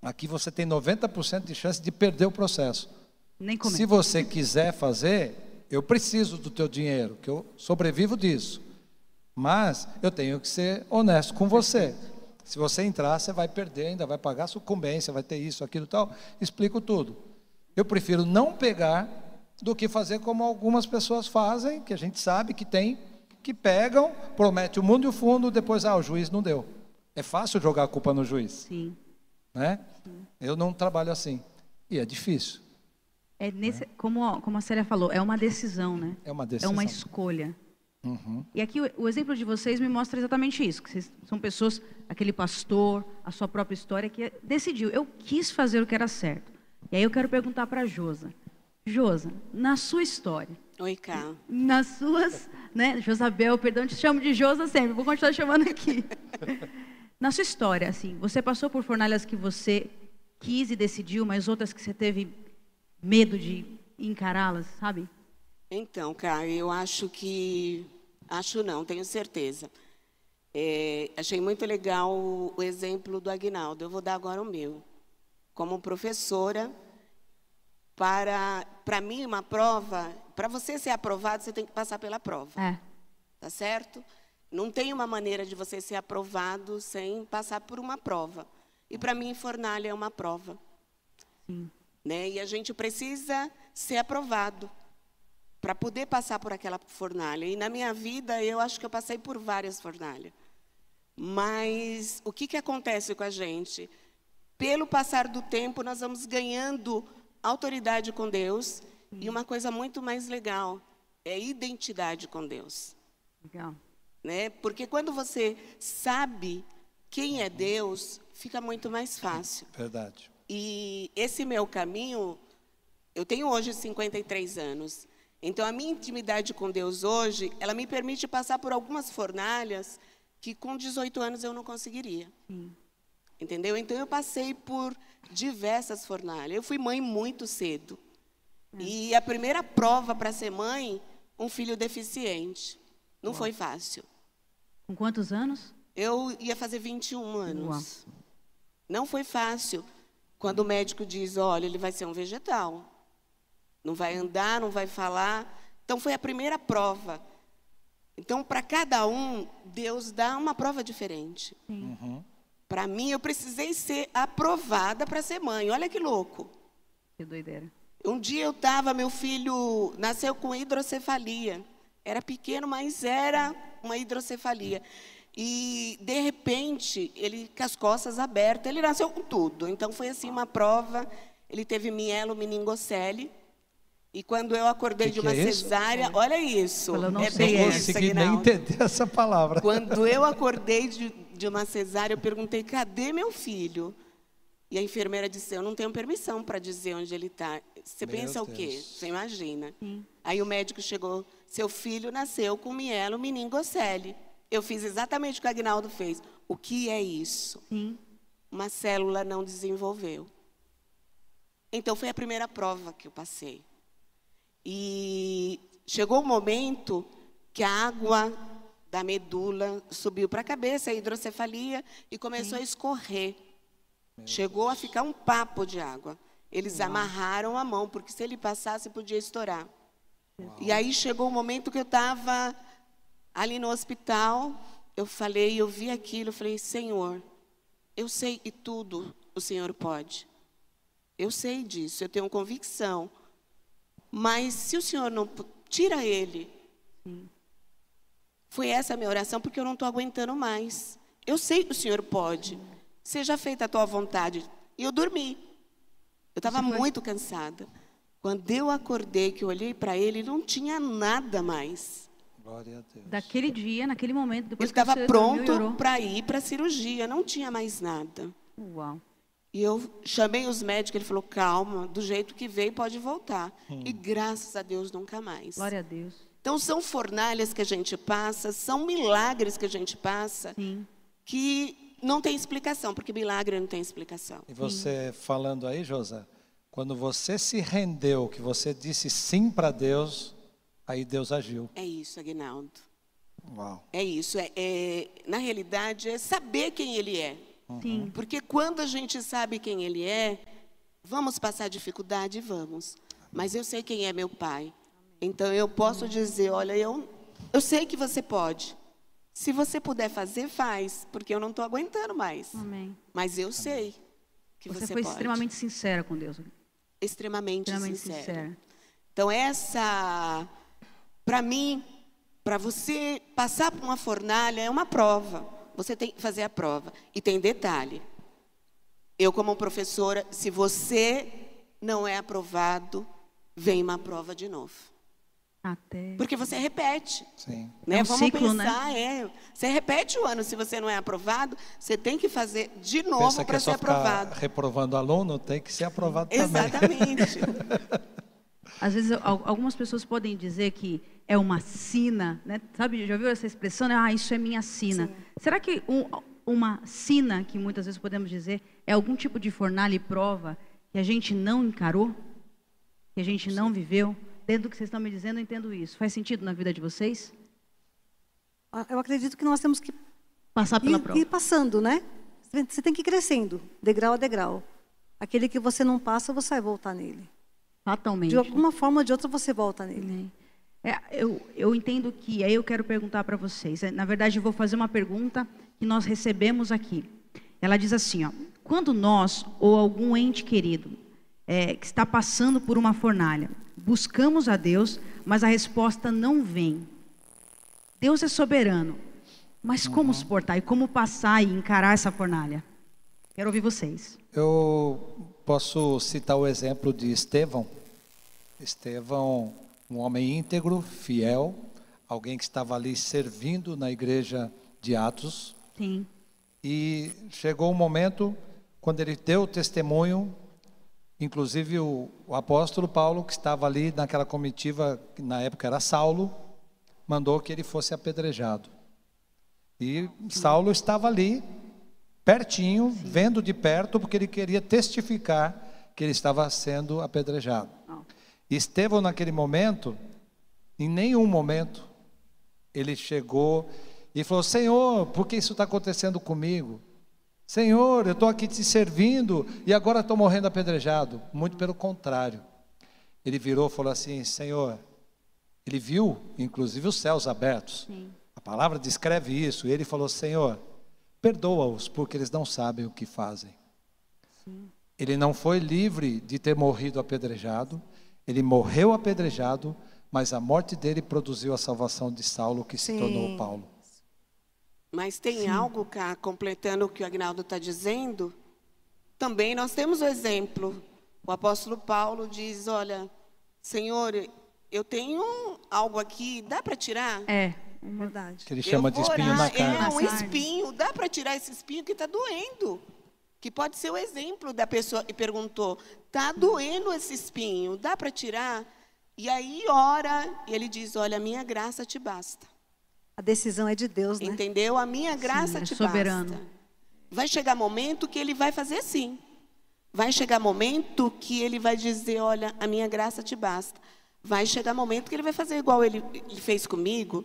aqui você tem 90% de chance de perder o processo. Nem Se você quiser fazer, eu preciso do teu dinheiro, que eu sobrevivo disso. Mas eu tenho que ser honesto com você. Se você entrar, você vai perder, ainda vai pagar sucumbência, vai ter isso, aquilo tal. Explico tudo. Eu prefiro não pegar do que fazer como algumas pessoas fazem, que a gente sabe que tem, que pegam, promete o mundo e o fundo, depois, ah, o juiz não deu. É fácil jogar a culpa no juiz. Sim. Né? Sim. Eu não trabalho assim. E é difícil. É nesse, né? como, como a Célia falou, é uma decisão, né? É uma decisão. É uma escolha. Uhum. E aqui o, o, exemplo de vocês me mostra exatamente isso. Que vocês são pessoas, aquele pastor, a sua própria história, que decidiu. Eu quis fazer o que era certo. E aí eu quero perguntar para a Josa. Josa, na sua história. Oi, Cá. Nas suas, né? Josabel, perdão, te chamo de Josa sempre. Vou continuar chamando aqui. (laughs) Na sua história, assim, você passou por fornalhas que você quis e decidiu, mas outras que você teve medo de encará-las, sabe? Então, cara, eu acho que. Acho não, tenho certeza. É, achei muito legal o, o exemplo do Agnaldo. Eu vou dar agora o meu. Como professora, para, para mim, uma prova, para você ser aprovado, você tem que passar pela prova. É. Tá certo? Não tem uma maneira de você ser aprovado sem passar por uma prova. E para mim, fornalha é uma prova. Sim. Né? E a gente precisa ser aprovado para poder passar por aquela fornalha. E na minha vida, eu acho que eu passei por várias fornalhas. Mas o que, que acontece com a gente? Pelo passar do tempo, nós vamos ganhando autoridade com Deus. E uma coisa muito mais legal é identidade com Deus. Legal. Né? Porque quando você sabe quem é Deus, fica muito mais fácil. Verdade. E esse meu caminho, eu tenho hoje 53 anos. Então, a minha intimidade com Deus hoje, ela me permite passar por algumas fornalhas que com 18 anos eu não conseguiria. Entendeu? Então, eu passei por diversas fornalhas. Eu fui mãe muito cedo. E a primeira prova para ser mãe, um filho deficiente. Não foi fácil. Com quantos anos? Eu ia fazer 21 anos. Uau. Não foi fácil. Quando o médico diz, olha, ele vai ser um vegetal. Não vai andar, não vai falar. Então foi a primeira prova. Então, para cada um, Deus dá uma prova diferente. Para mim, eu precisei ser aprovada para ser mãe. Olha que louco. Que doideira. Um dia eu estava, meu filho nasceu com hidrocefalia. Era pequeno, mas era uma hidrocefalia. E, de repente, ele com as costas abertas, ele nasceu com tudo. Então, foi assim uma prova. Ele teve mielo meningocele. E quando eu acordei Que de uma é isso? cesárea, olha isso. Eu não é sei bem Não isso, consegui nem entender (laughs) essa palavra. Quando eu acordei de, de uma cesárea, eu perguntei: cadê meu filho? E a enfermeira disse: eu não tenho permissão para dizer onde ele está. Você Meu pensa o quê? Deus. Você imagina? Aí o médico chegou: seu filho nasceu com mielo meningocele. Eu fiz exatamente o que o Agnaldo fez. O que é isso? Sim. Uma célula não desenvolveu. Então foi a primeira prova que eu passei. E chegou o momento que a água da medula subiu para a cabeça, a hidrocefalia, e começou a escorrer. Chegou a ficar um papo de água. Eles amarraram a mão, porque se ele passasse, podia estourar. E aí chegou o momento que eu estava ali no hospital, eu falei, eu vi aquilo, eu falei, Senhor, eu sei que tudo o Senhor pode. Eu sei disso, eu tenho convicção. Mas se o Senhor não tira ele. Foi essa a minha oração, porque eu não estou aguentando mais. Eu sei que o Senhor pode. Seja feita a tua vontade. E eu dormi. Eu estava muito cansada. Quando eu acordei, que eu olhei para ele, não tinha nada mais. Glória a Deus. Daquele dia, naquele momento, Ele depois que estava pronto para ir para a cirurgia, não tinha mais nada. Uau. E eu chamei os médicos, ele falou: calma, do jeito que veio, pode voltar. E graças a Deus, nunca mais. Glória a Deus. Então, são fornalhas que a gente passa, são milagres que a gente passa, Sim. que não tem explicação, porque milagre não tem explicação. E você falando aí, Josa, quando você se rendeu, que você disse sim para Deus, aí Deus agiu. É isso, Aguinaldo. Uau. É isso. É, é- na realidade, é saber quem Ele é. Sim. Porque quando a gente sabe quem Ele é, vamos passar dificuldade? Vamos. Mas eu sei quem é meu Pai. Então eu posso dizer: olha, eu, eu sei que você pode. Se você puder fazer, faz, porque eu não estou aguentando mais. Amém. Mas eu sei que Você, você, foi pode. extremamente sincera com Deus. Extremamente, Extremamente sincera. sincera. Então essa, para mim, para você passar por uma fornalha é uma prova. Você tem que fazer a prova. E tem detalhe. Eu como professora, se você não é aprovado, vem uma prova de novo. Até. Porque você repete. Sim. Né? É um Vamos ciclo, né? pensar, é. Você repete o ano, se você não é aprovado, você tem que fazer de novo Pensa para é ser aprovado. reprovando aluno, tem que ser aprovado também. Exatamente. (laughs) Às vezes al- algumas pessoas podem dizer que é uma sina, né? Sabe, já viu essa expressão? né? Ah, isso é minha sina. Será que um- uma sina, que muitas vezes podemos dizer, é algum tipo de fornalha e prova que a gente não encarou? Que a gente não viveu? Dentro do que vocês estão me dizendo, eu entendo isso. Faz sentido na vida de vocês? Ah, Eu acredito que nós temos que Passar pela ir, prova. ir passando, né? Você tem que ir crescendo, degrau a degrau. Aquele que você não passa, você vai voltar nele. Fatalmente. De alguma forma ou de outra, você volta nele. É, eu, eu entendo que, aí eu quero perguntar para vocês. É, Na verdade, eu vou fazer uma pergunta que nós recebemos aqui. Ela diz assim, ó, quando nós ou algum ente querido é, que está passando por uma fornalha, buscamos a Deus, mas a resposta não vem. Deus é soberano, mas como suportar e como passar e encarar essa fornalha? Quero ouvir vocês. Eu posso citar o exemplo de Estevão. Estevão, um homem íntegro, fiel, alguém que estava ali servindo na igreja de Atos. Sim, E chegou um momento quando ele deu o testemunho, inclusive o, o apóstolo Paulo, que estava ali naquela comitiva, que na época era Saulo, mandou que ele fosse apedrejado. E Saulo estava ali, pertinho, vendo de perto, porque ele queria testificar que ele estava sendo apedrejado. E Estevão, naquele momento, em nenhum momento, ele chegou e falou: Senhor, por que isso está acontecendo comigo? Senhor, eu estou aqui te servindo e agora estou morrendo apedrejado. Muito pelo contrário. Ele virou e falou assim: Senhor, ele viu, inclusive, os céus abertos. Sim. A palavra descreve isso. E ele falou: Senhor, perdoa-os, porque eles não sabem o que fazem. Ele não foi livre de ter morrido apedrejado, ele morreu apedrejado, mas a morte dele produziu a salvação de Saulo, que se Sim. tornou Paulo. Mas tem algo, cá, completando o que o Agnaldo está dizendo, também nós temos o exemplo. O apóstolo Paulo diz: Olha, Senhor, eu tenho algo aqui, dá para tirar? É. Verdade. Que ele Eu chama de espinho orar. na carne. É, um espinho. Dá para tirar esse espinho que está doendo. Que pode ser o exemplo da pessoa que perguntou: está doendo esse espinho? Dá para tirar? E aí ora, e ele diz: Olha, a minha graça te basta. A decisão é de Deus, né? Entendeu? A minha graça é te soberano. basta. Vai chegar momento que ele vai fazer assim. Vai chegar momento que ele vai dizer: Olha, a minha graça te basta. Vai chegar momento que ele vai fazer igual ele, ele fez comigo.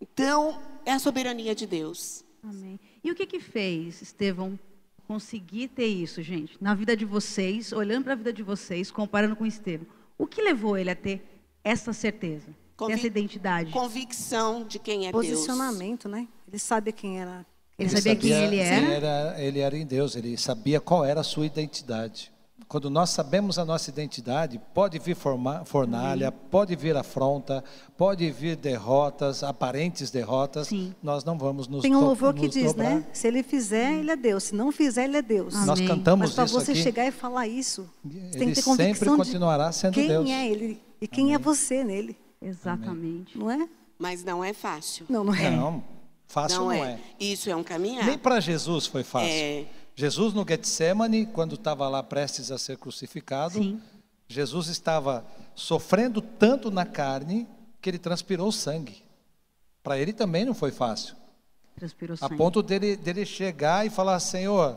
Então, é a soberania de Deus. Amém. E o que que fez, Estevão, conseguir ter isso, gente? Na vida de vocês, olhando para a vida de vocês, comparando com Estevão. O que levou ele a ter essa certeza? Ter Convi- essa identidade? Convicção de quem é Deus. Posicionamento, né? Ele sabe quem era. Ele sabia quem ele era? Ele era. Ele era em Deus, ele sabia qual era a sua identidade. Quando nós sabemos a nossa identidade, pode vir forma- fornalha, pode vir afronta, pode vir derrotas, aparentes derrotas, Sim. nós não vamos nos Tem um louvor que diz, dobrar. né? Se ele fizer, ele é Deus. Se não fizer, ele é Deus. Amém. Nós Mas cantamos Mas para você aqui. chegar e falar isso, você tem Ele que ter sempre convicção continuará de sendo quem Deus. é ele e quem é você nele, Exatamente. não é? Mas não é fácil. Não, não é. Não, fácil não, não, é. é. Isso é um caminhar. Nem para Jesus foi fácil. É. Jesus no Getsemane, quando estava lá prestes a ser crucificado, Sim. Jesus estava sofrendo tanto na carne que ele transpirou sangue. Para ele também não foi fácil. Transpirou A sangue. ponto dele, dele chegar e falar: Senhor,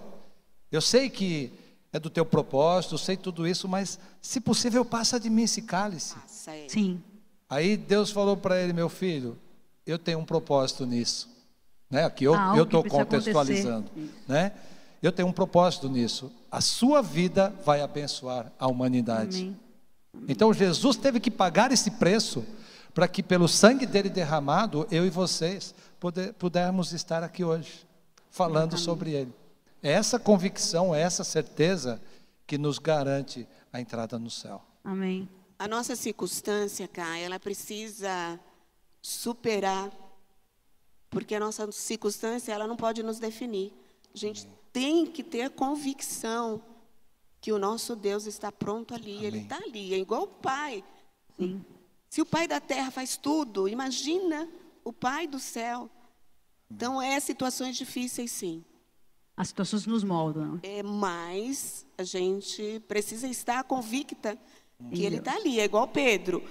eu sei que é do teu propósito, eu sei tudo isso, mas se possível, passa de mim esse cálice. Nossa, é. Sim. Aí Deus falou para ele: Meu filho, eu tenho um propósito nisso. Né? Aqui eu que estou contextualizando. acontecer. Né? Eu tenho um propósito nisso. A sua vida vai abençoar a humanidade. Amém. Então Jesus teve que pagar esse preço para que pelo sangue dele derramado, eu e vocês puder, pudermos estar aqui hoje, falando sobre ele. É essa convicção, é essa certeza que nos garante a entrada no céu. Amém. A nossa circunstância, cá, ela precisa superar, porque a nossa circunstância, ela não pode nos definir. A gente tem que ter a convicção que o nosso Deus está pronto ali, ele Amém. está ali, é igual o Pai. Sim. Se o Pai da terra faz tudo, imagina o Pai do céu. Então, é situações difíceis, sim. As situações nos moldam. É, mas a gente precisa estar convicta que ele está ali, é igual Pedro.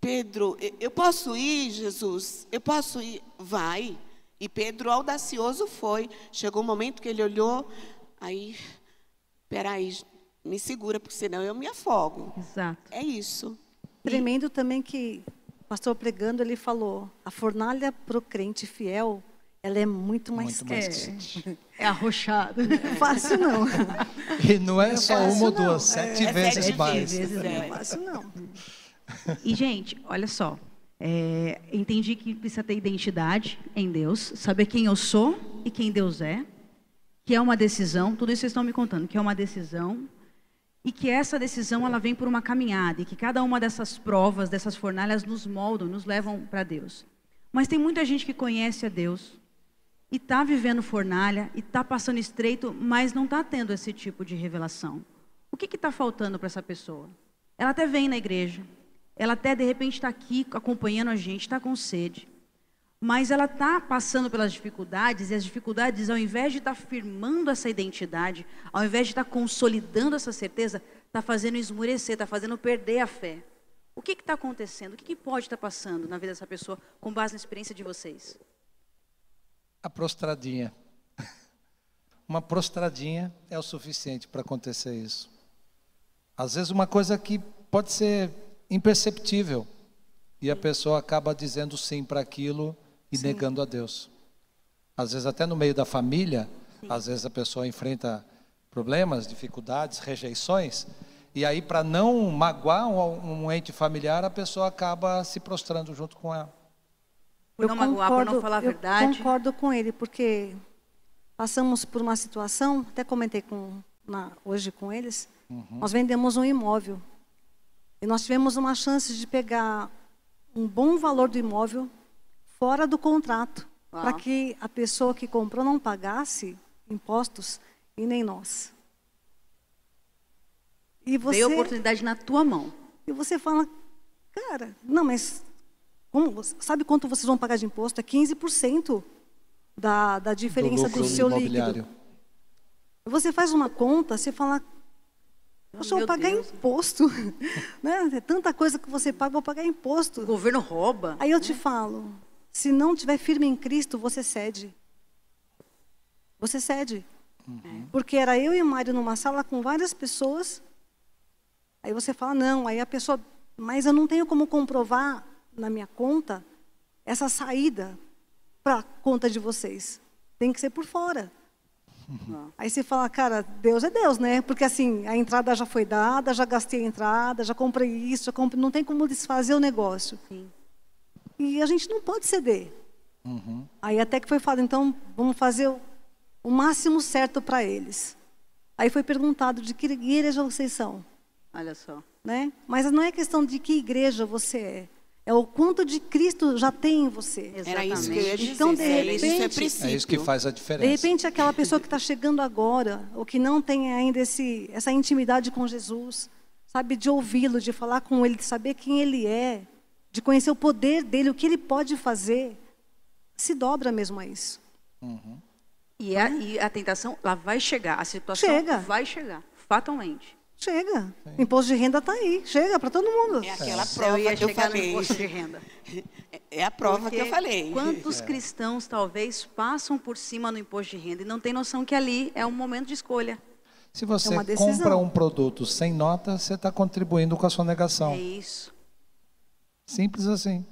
Pedro, eu posso ir, Jesus? Eu posso ir? Vai. E Pedro, audacioso, foi. Chegou um momento que ele olhou, aí, peraí, me segura, porque senão eu me afogo. Exato. É isso. Tremendo também que o pastor pregando, ele falou, a fornalha pro crente fiel, ela é muito mais Muito mais quente. (laughs) É arrochado. Não é fácil não. E não é só fácil, uma ou não. duas, sete É vezes sete mais. vezes, Não é é. fácil não. (laughs) E, gente, olha só. é, entendi que precisa ter identidade em Deus, saber quem eu sou e quem Deus é, que é uma decisão, tudo isso vocês estão me contando, que é uma decisão, e que essa decisão ela vem por uma caminhada, e que cada uma dessas provas, dessas fornalhas nos moldam, nos levam para Deus. Mas tem muita gente que conhece a Deus, e está vivendo fornalha, e está passando estreito, mas não está tendo esse tipo de revelação. O que está faltando para essa pessoa? Ela até vem na igreja, ela até de repente está aqui acompanhando a gente, está com sede, mas ela está passando pelas dificuldades, e as dificuldades, ao invés de estar tá firmando essa identidade, ao invés de estar tá consolidando essa certeza, está fazendo esmurecer, está fazendo perder a fé. O que está acontecendo? O que, que pode estar tá passando na vida dessa pessoa com base na experiência de vocês? A prostradinha. (laughs) Uma prostradinha é o suficiente para acontecer isso. Às vezes, uma coisa que pode ser imperceptível e a pessoa acaba dizendo sim para aquilo e sim. negando a Deus. Às vezes, até no meio da família, sim. às vezes a pessoa enfrenta problemas, dificuldades, rejeições, e aí, para não magoar um, um, ente familiar, a pessoa acaba se prostrando junto com ela. Por não magoar, por não falar a verdade. Eu concordo com ele, porque passamos por uma situação, até comentei com, na, hoje com eles, uhum. nós vendemos um imóvel. E nós tivemos uma chance de pegar um bom valor do imóvel fora do contrato, para que a pessoa que comprou não pagasse impostos e nem nós. E você, Veio a oportunidade na tua mão. E você fala, cara, não, mas como, sabe quanto vocês vão pagar de imposto? É 15% da, da diferença do, do seu líquido. Você faz uma conta, você fala, Poxa, eu vou pagar Deus. imposto. (laughs) né? É tanta coisa que você paga, vou pagar imposto. O governo rouba. Aí eu te falo, se não tiver firme em Cristo, você cede. Você cede. Uhum. Porque era eu e o Mário numa sala com várias pessoas Aí você fala, não, aí a pessoa, mas eu não tenho como comprovar na minha conta essa saída para a conta de vocês. Tem que ser por fora. Uhum. Aí você fala, cara, Deus é Deus, né? Porque assim, a entrada já foi dada, já gastei a entrada, já comprei isso, já comprei... não tem como desfazer o negócio. Sim. E a gente não pode ceder. Uhum. Aí até que foi falado, então vamos fazer o, máximo certo para eles. Aí foi perguntado de que igreja vocês são. Olha só. Né? Mas não é questão de que igreja você é. É o quanto de Cristo já tem em você. Exatamente. Era isso que eu ia dizer. Então, de repente, é, é, isso que faz a diferença. De repente, aquela pessoa que está chegando agora, ou que não tem ainda esse, essa intimidade com Jesus, sabe, de ouvi-lo, de falar com ele, de saber quem ele é, de conhecer o poder dele, o que ele pode fazer, se dobra mesmo a isso. Uhum. E, a, e a tentação, ela vai chegar, a situação Chega. vai chegar, fatalmente. Chega. Sim. Imposto de renda está aí. Chega para todo mundo. É aquela é. prova eu que eu falei. imposto de renda. (laughs) É a prova Porque que eu falei. Quantos é. cristãos talvez passam por cima no imposto de renda e não tem noção que ali é um momento de escolha. Se você é compra um produto sem nota, você está contribuindo com a sua negação. É isso. Simples assim.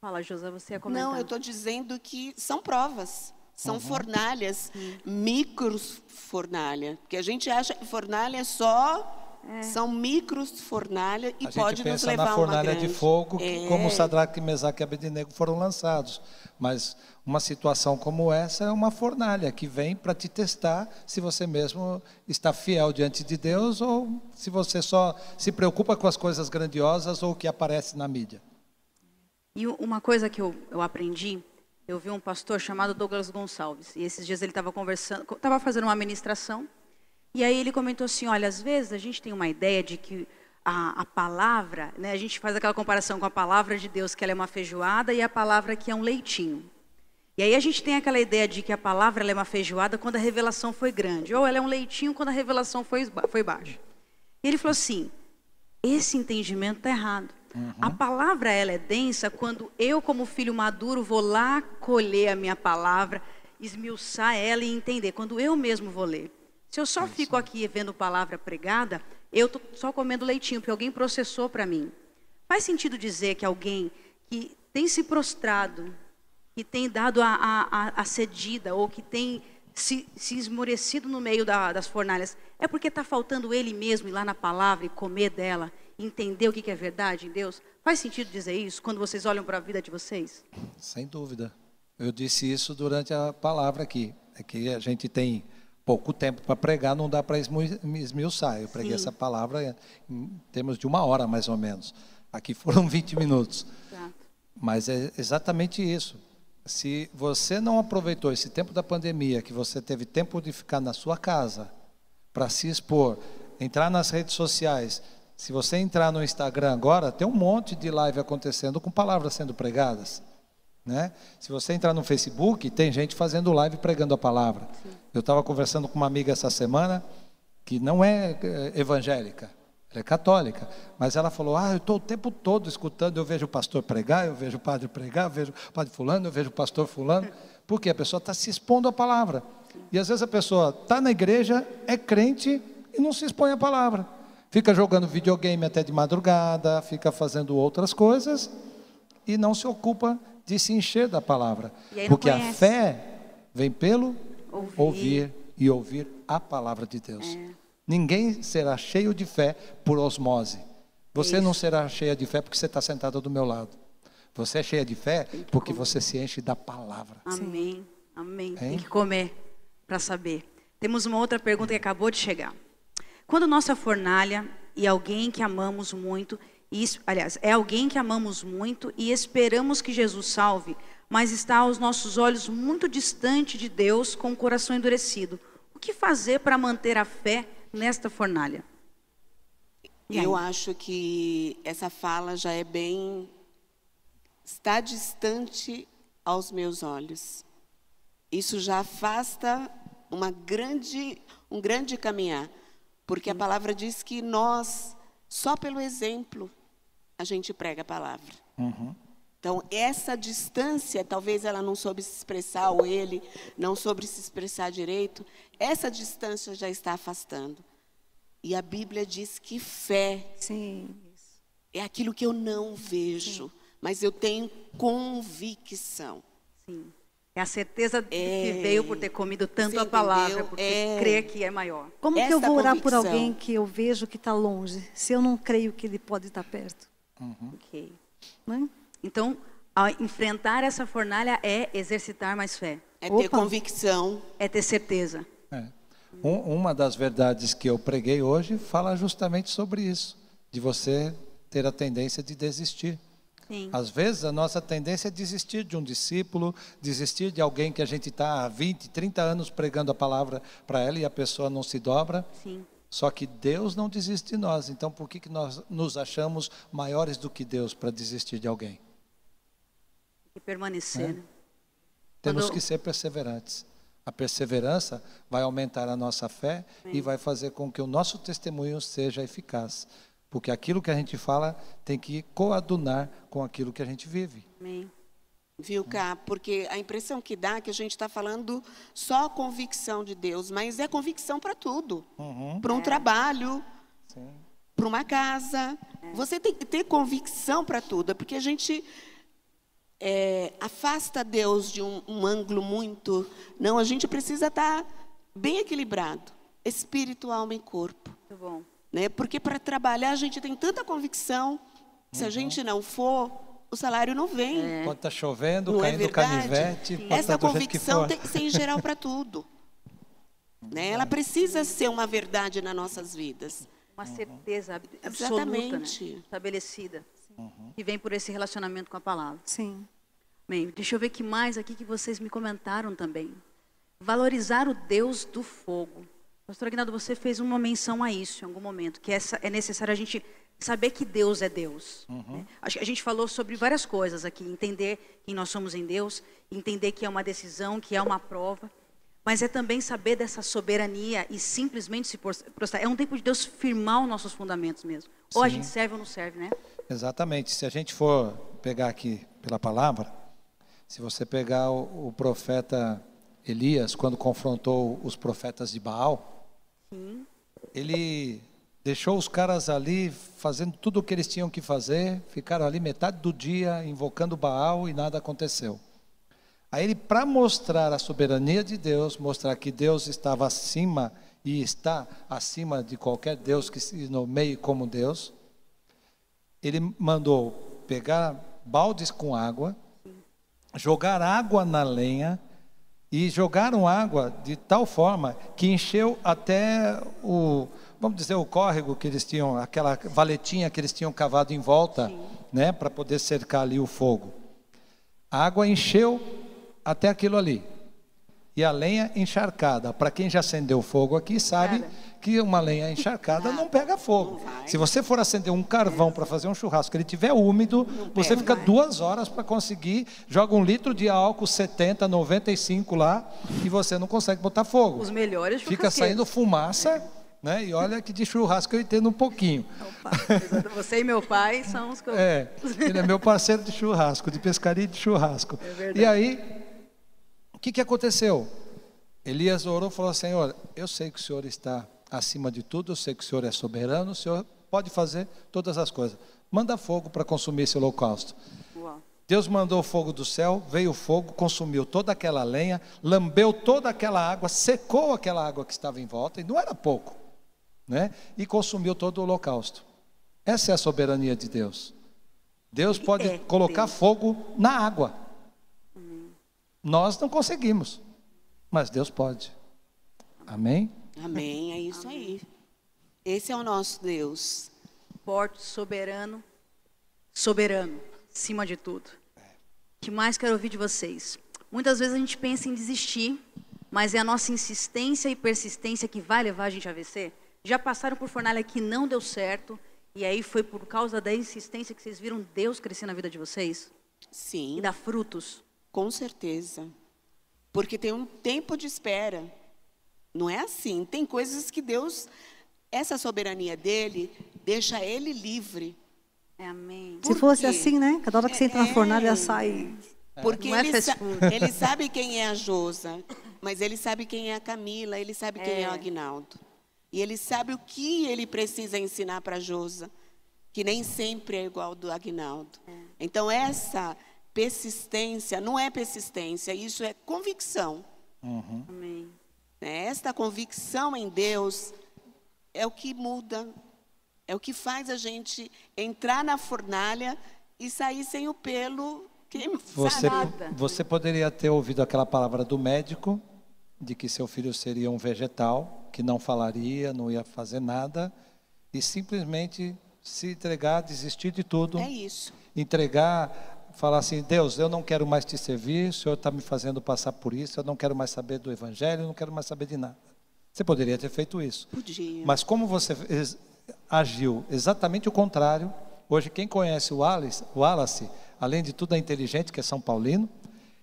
Fala, José, você ia comentar. Não, eu estou dizendo que são provas. São uhum. fornalhas, micros fornalha. Porque a gente acha que fornalha é só é. São micros fornalha e a pode nos levar na fornalha de fogo, é. como Sadraque, Mesaque e Abednego foram lançados. Mas uma situação como essa é uma fornalha que vem para te testar se você mesmo está fiel diante de Deus ou se você só se preocupa com as coisas grandiosas ou o que aparece na mídia. E uma coisa que eu, eu aprendi eu vi um pastor chamado Douglas Gonçalves, e esses dias ele estava conversando, estava fazendo uma ministração, e aí ele comentou assim, olha, às vezes a gente tem uma ideia de que a, a, palavra, né, a gente faz aquela comparação com a palavra de Deus, que ela é uma feijoada, e a palavra que é um leitinho. E aí a gente tem aquela ideia de que a palavra é uma feijoada quando a revelação foi grande, ou ela é um leitinho quando a revelação foi, foi baixa. E ele falou assim, esse entendimento está errado. Uhum. A palavra ela é densa quando eu, como filho maduro, vou lá colher a minha palavra, esmiuçar ela e entender. Quando eu mesmo vou ler. Se eu só fico aqui vendo palavra pregada, eu estou só comendo leitinho, porque alguém processou para mim. Faz sentido dizer que alguém que tem se prostrado, que tem dado a, a, a cedida, ou que tem se, se esmorecido no meio da, das fornalhas, é porque está faltando ele mesmo ir lá na palavra e comer dela entender o que é verdade em Deus? Faz sentido dizer isso quando vocês olham para a vida de vocês? Sem dúvida. Eu disse isso durante a palavra aqui. É que a gente tem pouco tempo para pregar, não dá para esmiuçar. Eu preguei Sim. essa palavra em termos de uma hora, mais ou menos. Aqui foram (laughs) 20 minutos. Exato. Mas é exatamente isso. Se você não aproveitou esse tempo da pandemia, que você teve tempo de ficar na sua casa, para se expor, entrar nas redes sociais, se você entrar no Instagram agora, tem um monte de live acontecendo com palavras sendo pregadas. Né? Se você entrar no Facebook, tem gente fazendo live pregando a palavra. Eu estava conversando com uma amiga essa semana que não é eh, evangélica, ela é católica, mas ela falou: Ah, eu estou o tempo todo escutando, eu vejo o pastor pregar, eu vejo o padre pregar, eu vejo o padre fulano, eu vejo o pastor fulano, (laughs) porque a pessoa está se expondo à palavra. E às vezes a pessoa está na igreja, é crente e não se expõe à palavra. Fica jogando videogame até de madrugada, fica fazendo outras coisas e não se ocupa de se encher da palavra. Porque a fé vem pelo ouvir. ouvir. e ouvir a palavra de Deus. É. Ninguém será cheio de fé por osmose. Você Isso. não será cheia de fé porque você está sentada do meu lado. Você é cheia de fé porque você se enche da palavra. Amém. Amém. Hein? Tem que comer para saber. Temos uma outra pergunta que acabou de chegar. Quando nossa fornalha e alguém que amamos muito e, aliás, é alguém que amamos muito e esperamos que Jesus salve, mas está aos nossos olhos muito distante de Deus, com o coração endurecido. O que fazer para manter a fé nesta fornalha? Eu acho que essa fala já é bem. está distante aos meus olhos. Isso já afasta uma grande, um grande caminhar, porque a palavra diz que nós, só pelo exemplo, a gente prega a palavra. Uhum. Então, essa distância, talvez ela não soube se expressar, ou ele não soube se expressar direito, essa distância já está afastando. E a Bíblia diz que fé Sim. é aquilo que eu não vejo, Sim. mas eu tenho convicção. Sim. É a certeza de é, que veio por ter comido tanto a palavra, porque é, crê que é maior. Como que eu vou orar convicção. por alguém que eu vejo que está longe, se eu não creio que ele pode estar perto? Uhum. Ok. Né? Então, enfrentar essa fornalha é exercitar mais fé. É ter Opa. convicção. É ter certeza. É. Um, uma das verdades que eu preguei hoje fala justamente sobre isso, de você ter a tendência de desistir. Sim. Às vezes a nossa tendência é desistir de um discípulo, desistir de alguém que a gente está há 20, 30 anos pregando a palavra para ela e a pessoa não se dobra. Sim. Só que Deus não desiste de nós. Então, por que, que nós nos achamos maiores do que Deus para desistir de alguém? E permanecer. Né? Temos Quando... que ser perseverantes. A perseverança vai aumentar a nossa fé Amém. e vai fazer com que o nosso testemunho seja eficaz. Porque aquilo que a gente fala tem que coadunar com aquilo que a gente vive. Amém. Viu, Cá? Porque a impressão que dá é que a gente está falando só convicção de Deus, mas é convicção para tudo. Uhum. Para um é. trabalho, para uma casa. É. Você tem que ter convicção para tudo, é porque a gente é, afasta Deus de um, um, ângulo muito. Não, a gente precisa estar tá bem equilibrado espírito, alma e corpo. Muito bom. Né? Porque para trabalhar a gente tem tanta convicção. Se a uhum. gente não for, o salário não vem. É. Pode estar tá chovendo, não é caindo é canivete. Essa tá convicção tem que ser em geral para tudo. (laughs) né? Ela precisa ser uma verdade nas nossas vidas. Uma certeza absoluta, né? estabelecida, uhum. que vem por esse relacionamento com a palavra. Sim. Bem, deixa eu ver que mais aqui que vocês me comentaram também. Valorizar o Deus do fogo. Pastor Aguinaldo, você fez uma menção a isso em algum momento, que essa, é necessário a gente saber que Deus é Deus. Uhum. Né? A gente falou sobre várias coisas aqui, entender quem nós somos em Deus, entender que é uma decisão, que é uma prova, mas é também saber dessa soberania e simplesmente se prostrar. É um tempo de Deus firmar os nossos fundamentos mesmo. Ou Sim. a gente serve ou não serve, né? Exatamente. Se a gente for pegar aqui pela palavra, se você pegar o, o profeta Elias, quando confrontou os profetas de Baal. Ele Deixou os caras ali fazendo tudo o que eles tinham que fazer, ficaram ali metade do dia invocando Baal e nada aconteceu. Aí ele, para mostrar a soberania de Deus, mostrar que Deus estava acima e está acima de qualquer Deus que se nomeie como Deus, ele mandou pegar baldes com água, jogar água na lenha e jogaram água de tal forma que encheu até o vamos dizer, o córrego que eles tinham, aquela valetinha que eles tinham cavado em volta, né, para poder cercar ali o fogo. A água encheu até aquilo ali. E a lenha encharcada. Para quem já acendeu fogo aqui, sabe que uma lenha encharcada não pega fogo. Não vai. Se você for acender um carvão para fazer um churrasco, ele tiver úmido, você pega. fica duas horas para conseguir, joga um litro de álcool 70, 95 lá e você não consegue botar fogo. Os melhores Fica saindo fumaça, né? E olha que de churrasco eu entendo um pouquinho. Opa, Você e meu pai são os que eu... (laughs) É, ele é meu parceiro de churrasco, de pescaria e de churrasco. É verdade. e aí, que, que aconteceu? Elias orou e falou: Senhor, eu sei que o Senhor está acima de tudo, eu sei que o Senhor é soberano, o Senhor pode fazer todas as coisas. Manda fogo para consumir esse holocausto. Uau. Deus mandou fogo do céu, veio o fogo, consumiu toda aquela lenha, lambeu toda aquela água, secou aquela água que estava em volta, e não era pouco, né? E consumiu todo o holocausto. Essa é a soberania de Deus. Deus pode é colocar Deus. fogo na água. Nós não conseguimos, mas Deus pode. Amém? Amém, é isso aí. Esse é o nosso Deus. Forte, soberano, soberano, acima de tudo. O que mais quero ouvir de vocês? Muitas vezes a gente pensa em desistir, mas é a nossa insistência e persistência que vai levar a gente a vencer. Já passaram por fornalha que não deu certo, e aí foi por causa da insistência que vocês viram Deus crescer na vida de vocês Sim, e dar frutos. Com certeza. Porque tem um tempo de espera. Não é assim. Tem coisas que Deus, essa soberania dele, deixa ele livre. É, amém. Se fosse quê? assim, né? Cada hora que você entra na É. fornalha, sai. Porque Não é ele, sa- ele (laughs) sabe quem é a Josa, mas ele sabe quem é a Camila, ele sabe quem é, o É. Agnaldo. E ele sabe o que ele precisa ensinar para a Josa, que nem sempre é igual ao do Agnaldo. Então, essa persistência não é persistência, isso é convicção. Amém. né? Esta convicção em Deus é o que muda, é o que faz a gente entrar na fornalha e sair sem o pelo queimado. (laughs) Você, Nada. você poderia ter ouvido aquela palavra do médico, de que seu filho seria um vegetal, que não falaria, não ia fazer nada, e simplesmente se entregar, desistir de tudo, É isso. entregar, falar assim: Deus, eu não quero mais te servir, o Senhor está me fazendo passar por isso, eu não quero mais saber do Evangelho, eu não quero mais saber de nada. Você poderia ter feito isso. Podia. Mas como você agiu exatamente o contrário, hoje quem conhece o Wallace, o Wallace, além de tudo é inteligente, que é São Paulino,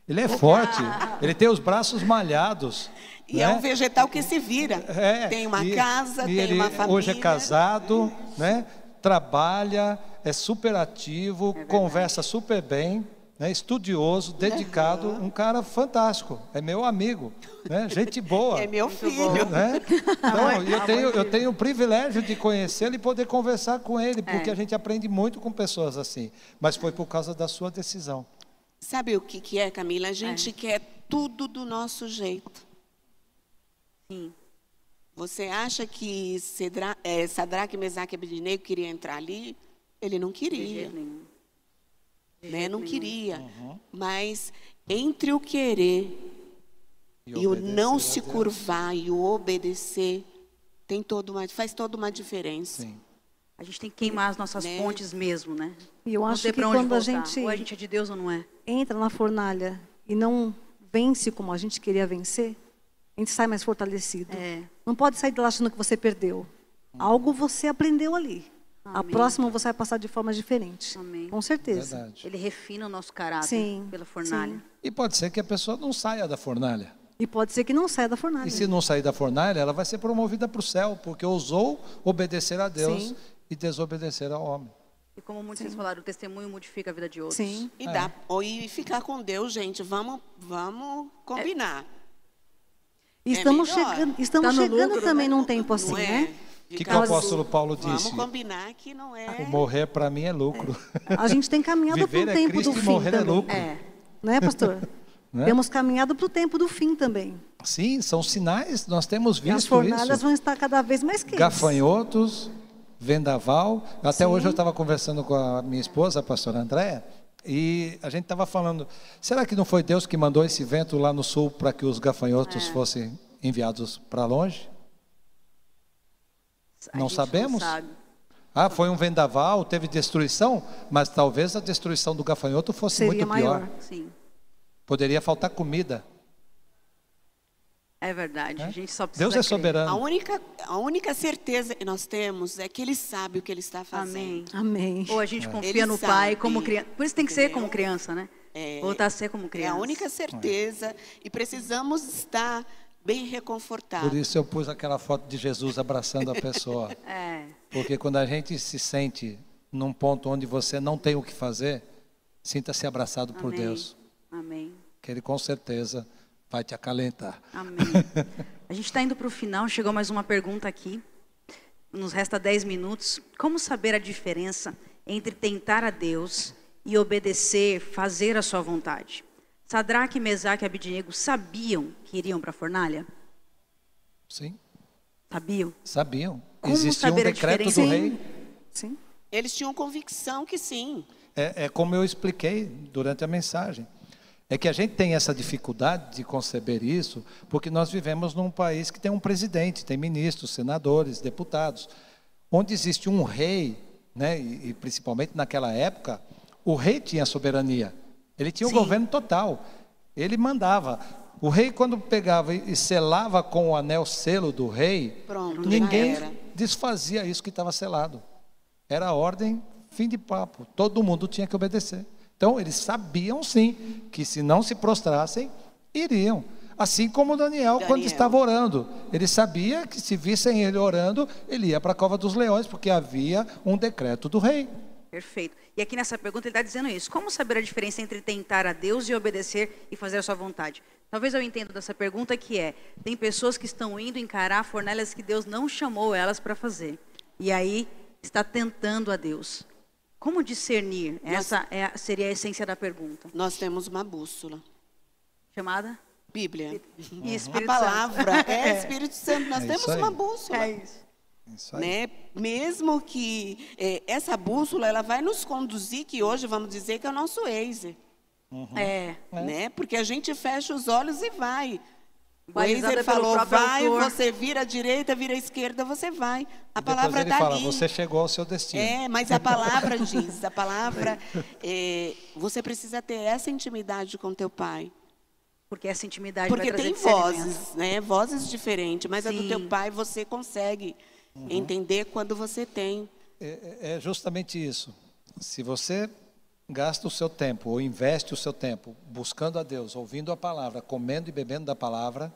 ele é forte, ele tem os braços malhados. E né? é um vegetal que se vira. É, tem uma e- casa, e tem ele uma família. Hoje é casado, né? Trabalha, é super ativo, conversa super bem, né? estudioso, dedicado, um cara fantástico, é meu amigo, né? gente boa. (laughs) É meu filho. Né? (laughs) Então, eu tenho, eu tenho o privilégio de conhecê-lo e poder conversar com ele, porque É. a gente aprende muito com pessoas assim. Mas foi por causa da sua decisão. Sabe o que, que é, Camila? A gente quer tudo do nosso jeito. Sim. Você acha que Cedra, é, Sadraque, Mesaque e Abednego queria entrar ali? Ele não queria. né? Não queria. Mas entre o querer e, o obedecer não se curvar e o obedecer, tem toda uma, faz toda uma diferença. Sim. A gente tem que queimar as nossas Né? pontes mesmo, né? E eu Não acho que quando a gente Ou a gente é de Deus ou não é. entra na fornalha e não vence como a gente queria vencer, a gente sai mais fortalecido. É. Não pode sair de lá achando que você perdeu. Algo você aprendeu ali. A Amém. próxima você vai passar de forma diferente. Amém. Com certeza. Verdade. Ele refina o nosso caráter Sim, pela fornalha. sim. E pode ser que a pessoa não saia da fornalha. E pode ser que não saia da fornalha. E se não sair da fornalha, ela vai ser promovida para o céu, porque ousou obedecer a Deus Sim. e desobedecer ao homem. E como muitos vocês falaram, o testemunho modifica a vida de outros. Sim. E, É. dá, ou e ficar com Deus, gente, vamos, vamos combinar. E estamos É chegando, estamos Tá chegando lucro, também né? num tempo assim, não é? né? O que, que o apóstolo Paulo Vamos disse? combinar que não é. O morrer para mim é lucro. A gente tem caminhado para o é tempo Cristo do fim morrer é também. lucro. É. Né, pastor? (laughs) Né? Temos caminhado para o tempo do fim também. Sim, são sinais, nós temos E as visto fornalhas isso. vão estar cada vez mais quentes. Gafanhotos, vendaval. Até hoje eu estava conversando com a minha esposa, a pastora Andréa, e a gente estava falando, será que não foi Deus que mandou esse vento lá no sul para que os gafanhotos É. fossem enviados para longe? A Não sabemos? sabe. Ah, foi um vendaval, teve destruição, mas talvez a destruição do gafanhoto fosse Seria muito maior. pior. Sim. Poderia faltar comida. É verdade. É? A gente só precisa Deus é crer. soberano. A única, a única certeza que nós temos é que Ele sabe o que Ele está fazendo. Amém. Amém. Ou a gente confia Ele no Pai sabe, como criança. Por isso tem que ser como criança, né? Voltar a ser como É criança. a única certeza e precisamos estar bem reconfortados. Por isso eu pus aquela foto de Jesus abraçando a pessoa. (laughs) É. Porque quando a gente se sente num ponto onde você não tem o que fazer, sinta-se abraçado por Amém. Deus, Amém. que Ele com certeza vai te acalentar. Amém. A gente está indo para o final, chegou mais uma pergunta aqui. Nos resta 10 minutos. Como saber a diferença entre tentar a Deus e obedecer, fazer a sua vontade? Sadraque, Mesaque e Abidinego sabiam que iriam para a fornalha? Sim, Sabiam? sabiam. Como Existia um decreto do rei. Sim. Eles tinham convicção que sim. É, é como eu expliquei durante a mensagem. É que a gente tem essa dificuldade de conceber isso, porque nós vivemos num país que tem um presidente, tem ministros, senadores, deputados, onde existe um rei, né, e, e principalmente naquela época, o rei tinha soberania. Ele tinha o Sim. governo total. Ele mandava. O rei, quando pegava e selava com o anel selo do rei, Pronto, ninguém desfazia isso que estava selado. Era ordem, fim de papo. Todo mundo tinha que obedecer. Então, eles sabiam sim que se não se prostrassem, iriam. Assim como Daniel, quando Daniel. estava orando. Ele sabia que se vissem ele orando, ele ia para a cova dos leões, porque havia um decreto do rei. Perfeito. E aqui nessa pergunta ele está dizendo isso. Como saber a diferença entre tentar a Deus e obedecer e fazer a sua vontade? Talvez eu entenda dessa pergunta que é: tem pessoas que estão indo encarar fornalhas que Deus não chamou elas para fazer. E aí está tentando a Deus. Como discernir? Essa é a- seria a essência da pergunta. Nós temos uma bússola. Chamada? Bíblia. E A Espírito palavra Santo. (laughs) é Espírito Santo. Nós É temos uma bússola. É isso. Isso aí. Né? Mesmo que eh, essa bússola ela vai nos conduzir, que hoje vamos dizer que é o nosso Waze. É. Né? Porque a gente fecha os olhos e vai. Pelo falou, vai, autor. você vira à direita, vira à esquerda, você vai. A palavra está fala, ali. você chegou ao seu destino. É, mas a palavra (laughs) diz, a palavra, é, você precisa ter essa intimidade com teu pai. Porque essa intimidade Porque vai trazer tem vozes, né? Vozes diferentes, mas a do Sim. teu pai você consegue entender quando você tem. É, é justamente isso. Se você gasta o seu tempo ou investe o seu tempo buscando a Deus, ouvindo a palavra, comendo e bebendo da palavra,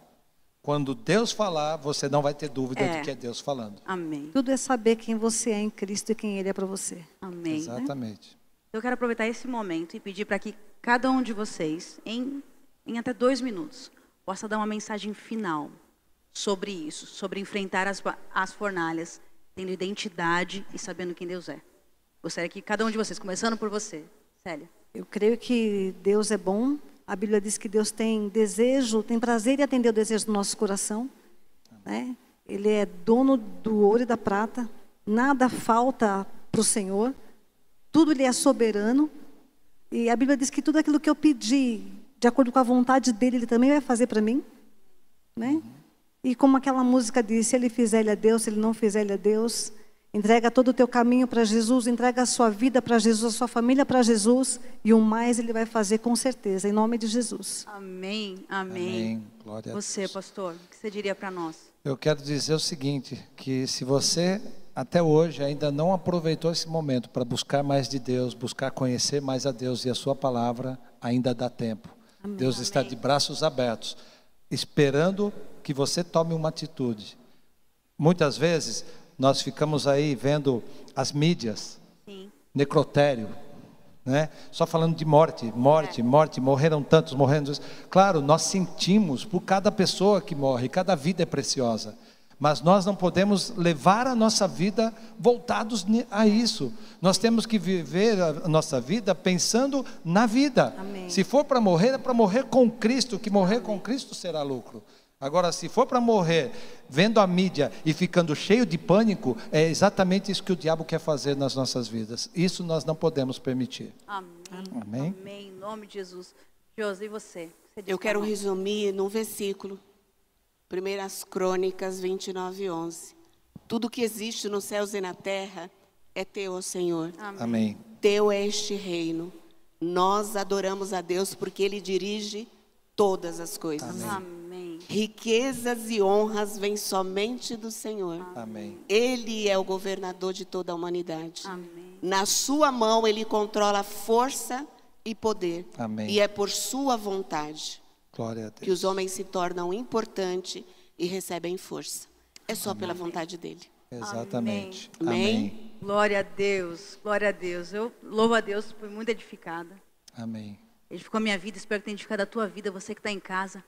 quando Deus falar, você não vai ter dúvida É. de que é Deus falando. Amém. Tudo é saber quem você é em Cristo e quem Ele é para você. Amém. né? Exatamente. Eu quero aproveitar esse momento e pedir para que cada um de vocês, em, em até dois minutos, possa dar uma mensagem final sobre isso, sobre enfrentar as, as fornalhas, tendo identidade e sabendo quem Deus é. Gostaria que cada um de vocês, começando por você, Célia. Eu creio que Deus é bom. A Bíblia diz que Deus tem desejo, tem prazer em atender o desejo do nosso coração. Né? Ele é dono do ouro e da prata. Nada falta para o Senhor. Tudo Ele é soberano. E a Bíblia diz que tudo aquilo que eu pedi, de acordo com a vontade dEle, Ele também vai fazer para mim. Né? E como aquela música diz, se Ele fizer, Ele é Deus. Se Ele não fizer, Ele é Deus. Entrega todo o teu caminho para Jesus, entrega a sua vida para Jesus, a sua família para Jesus, e o mais Ele vai fazer com certeza, em nome de Jesus. Amém, amém. Amém. Glória a Você, Deus. pastor, o que você diria para nós? Eu quero dizer o seguinte, que se você até hoje ainda não aproveitou esse momento para buscar mais de Deus, buscar conhecer mais a Deus e a sua palavra, ainda dá tempo. Deus está de braços abertos, esperando que você tome uma atitude. Muitas vezes nós ficamos aí vendo as mídias, Sim. necrotério, né? Só falando de morte, morte, morte, morreram tantos, morrendo. Claro, nós sentimos por cada pessoa que morre, cada vida é preciosa. Mas nós não podemos levar a nossa vida voltados a isso. Nós temos que viver a nossa vida pensando na vida. Amém. Se for para morrer, é para morrer com Cristo, que morrer com Cristo será lucro. Agora, se for para morrer vendo a mídia e ficando cheio de pânico, é exatamente isso que o diabo quer fazer nas nossas vidas. Isso nós não podemos permitir. Amém. Amém. Amém. Em nome de Jesus. Josi, e você? Você Eu quero resumir num versículo. Primeiras Crônicas 29, 11. Tudo que existe nos céus e na terra é teu, ó Senhor. Amém. Teu é este reino. Nós adoramos a Deus porque Ele dirige todas as coisas. Amém. Riquezas e honras vêm somente do Senhor. Amém. Ele é o governador de toda a humanidade. Amém. Na sua mão ele controla força e poder. Amém. E é por sua vontade Glória a que os homens se tornam importantes e recebem força. É só pela vontade dele. Exatamente. Amém. Amém. Glória a Deus, glória a Deus. Eu louvo a Deus, fui muito edificada. Amém. Edificou a minha vida, espero que tenha edificado a tua vida, você que está em casa.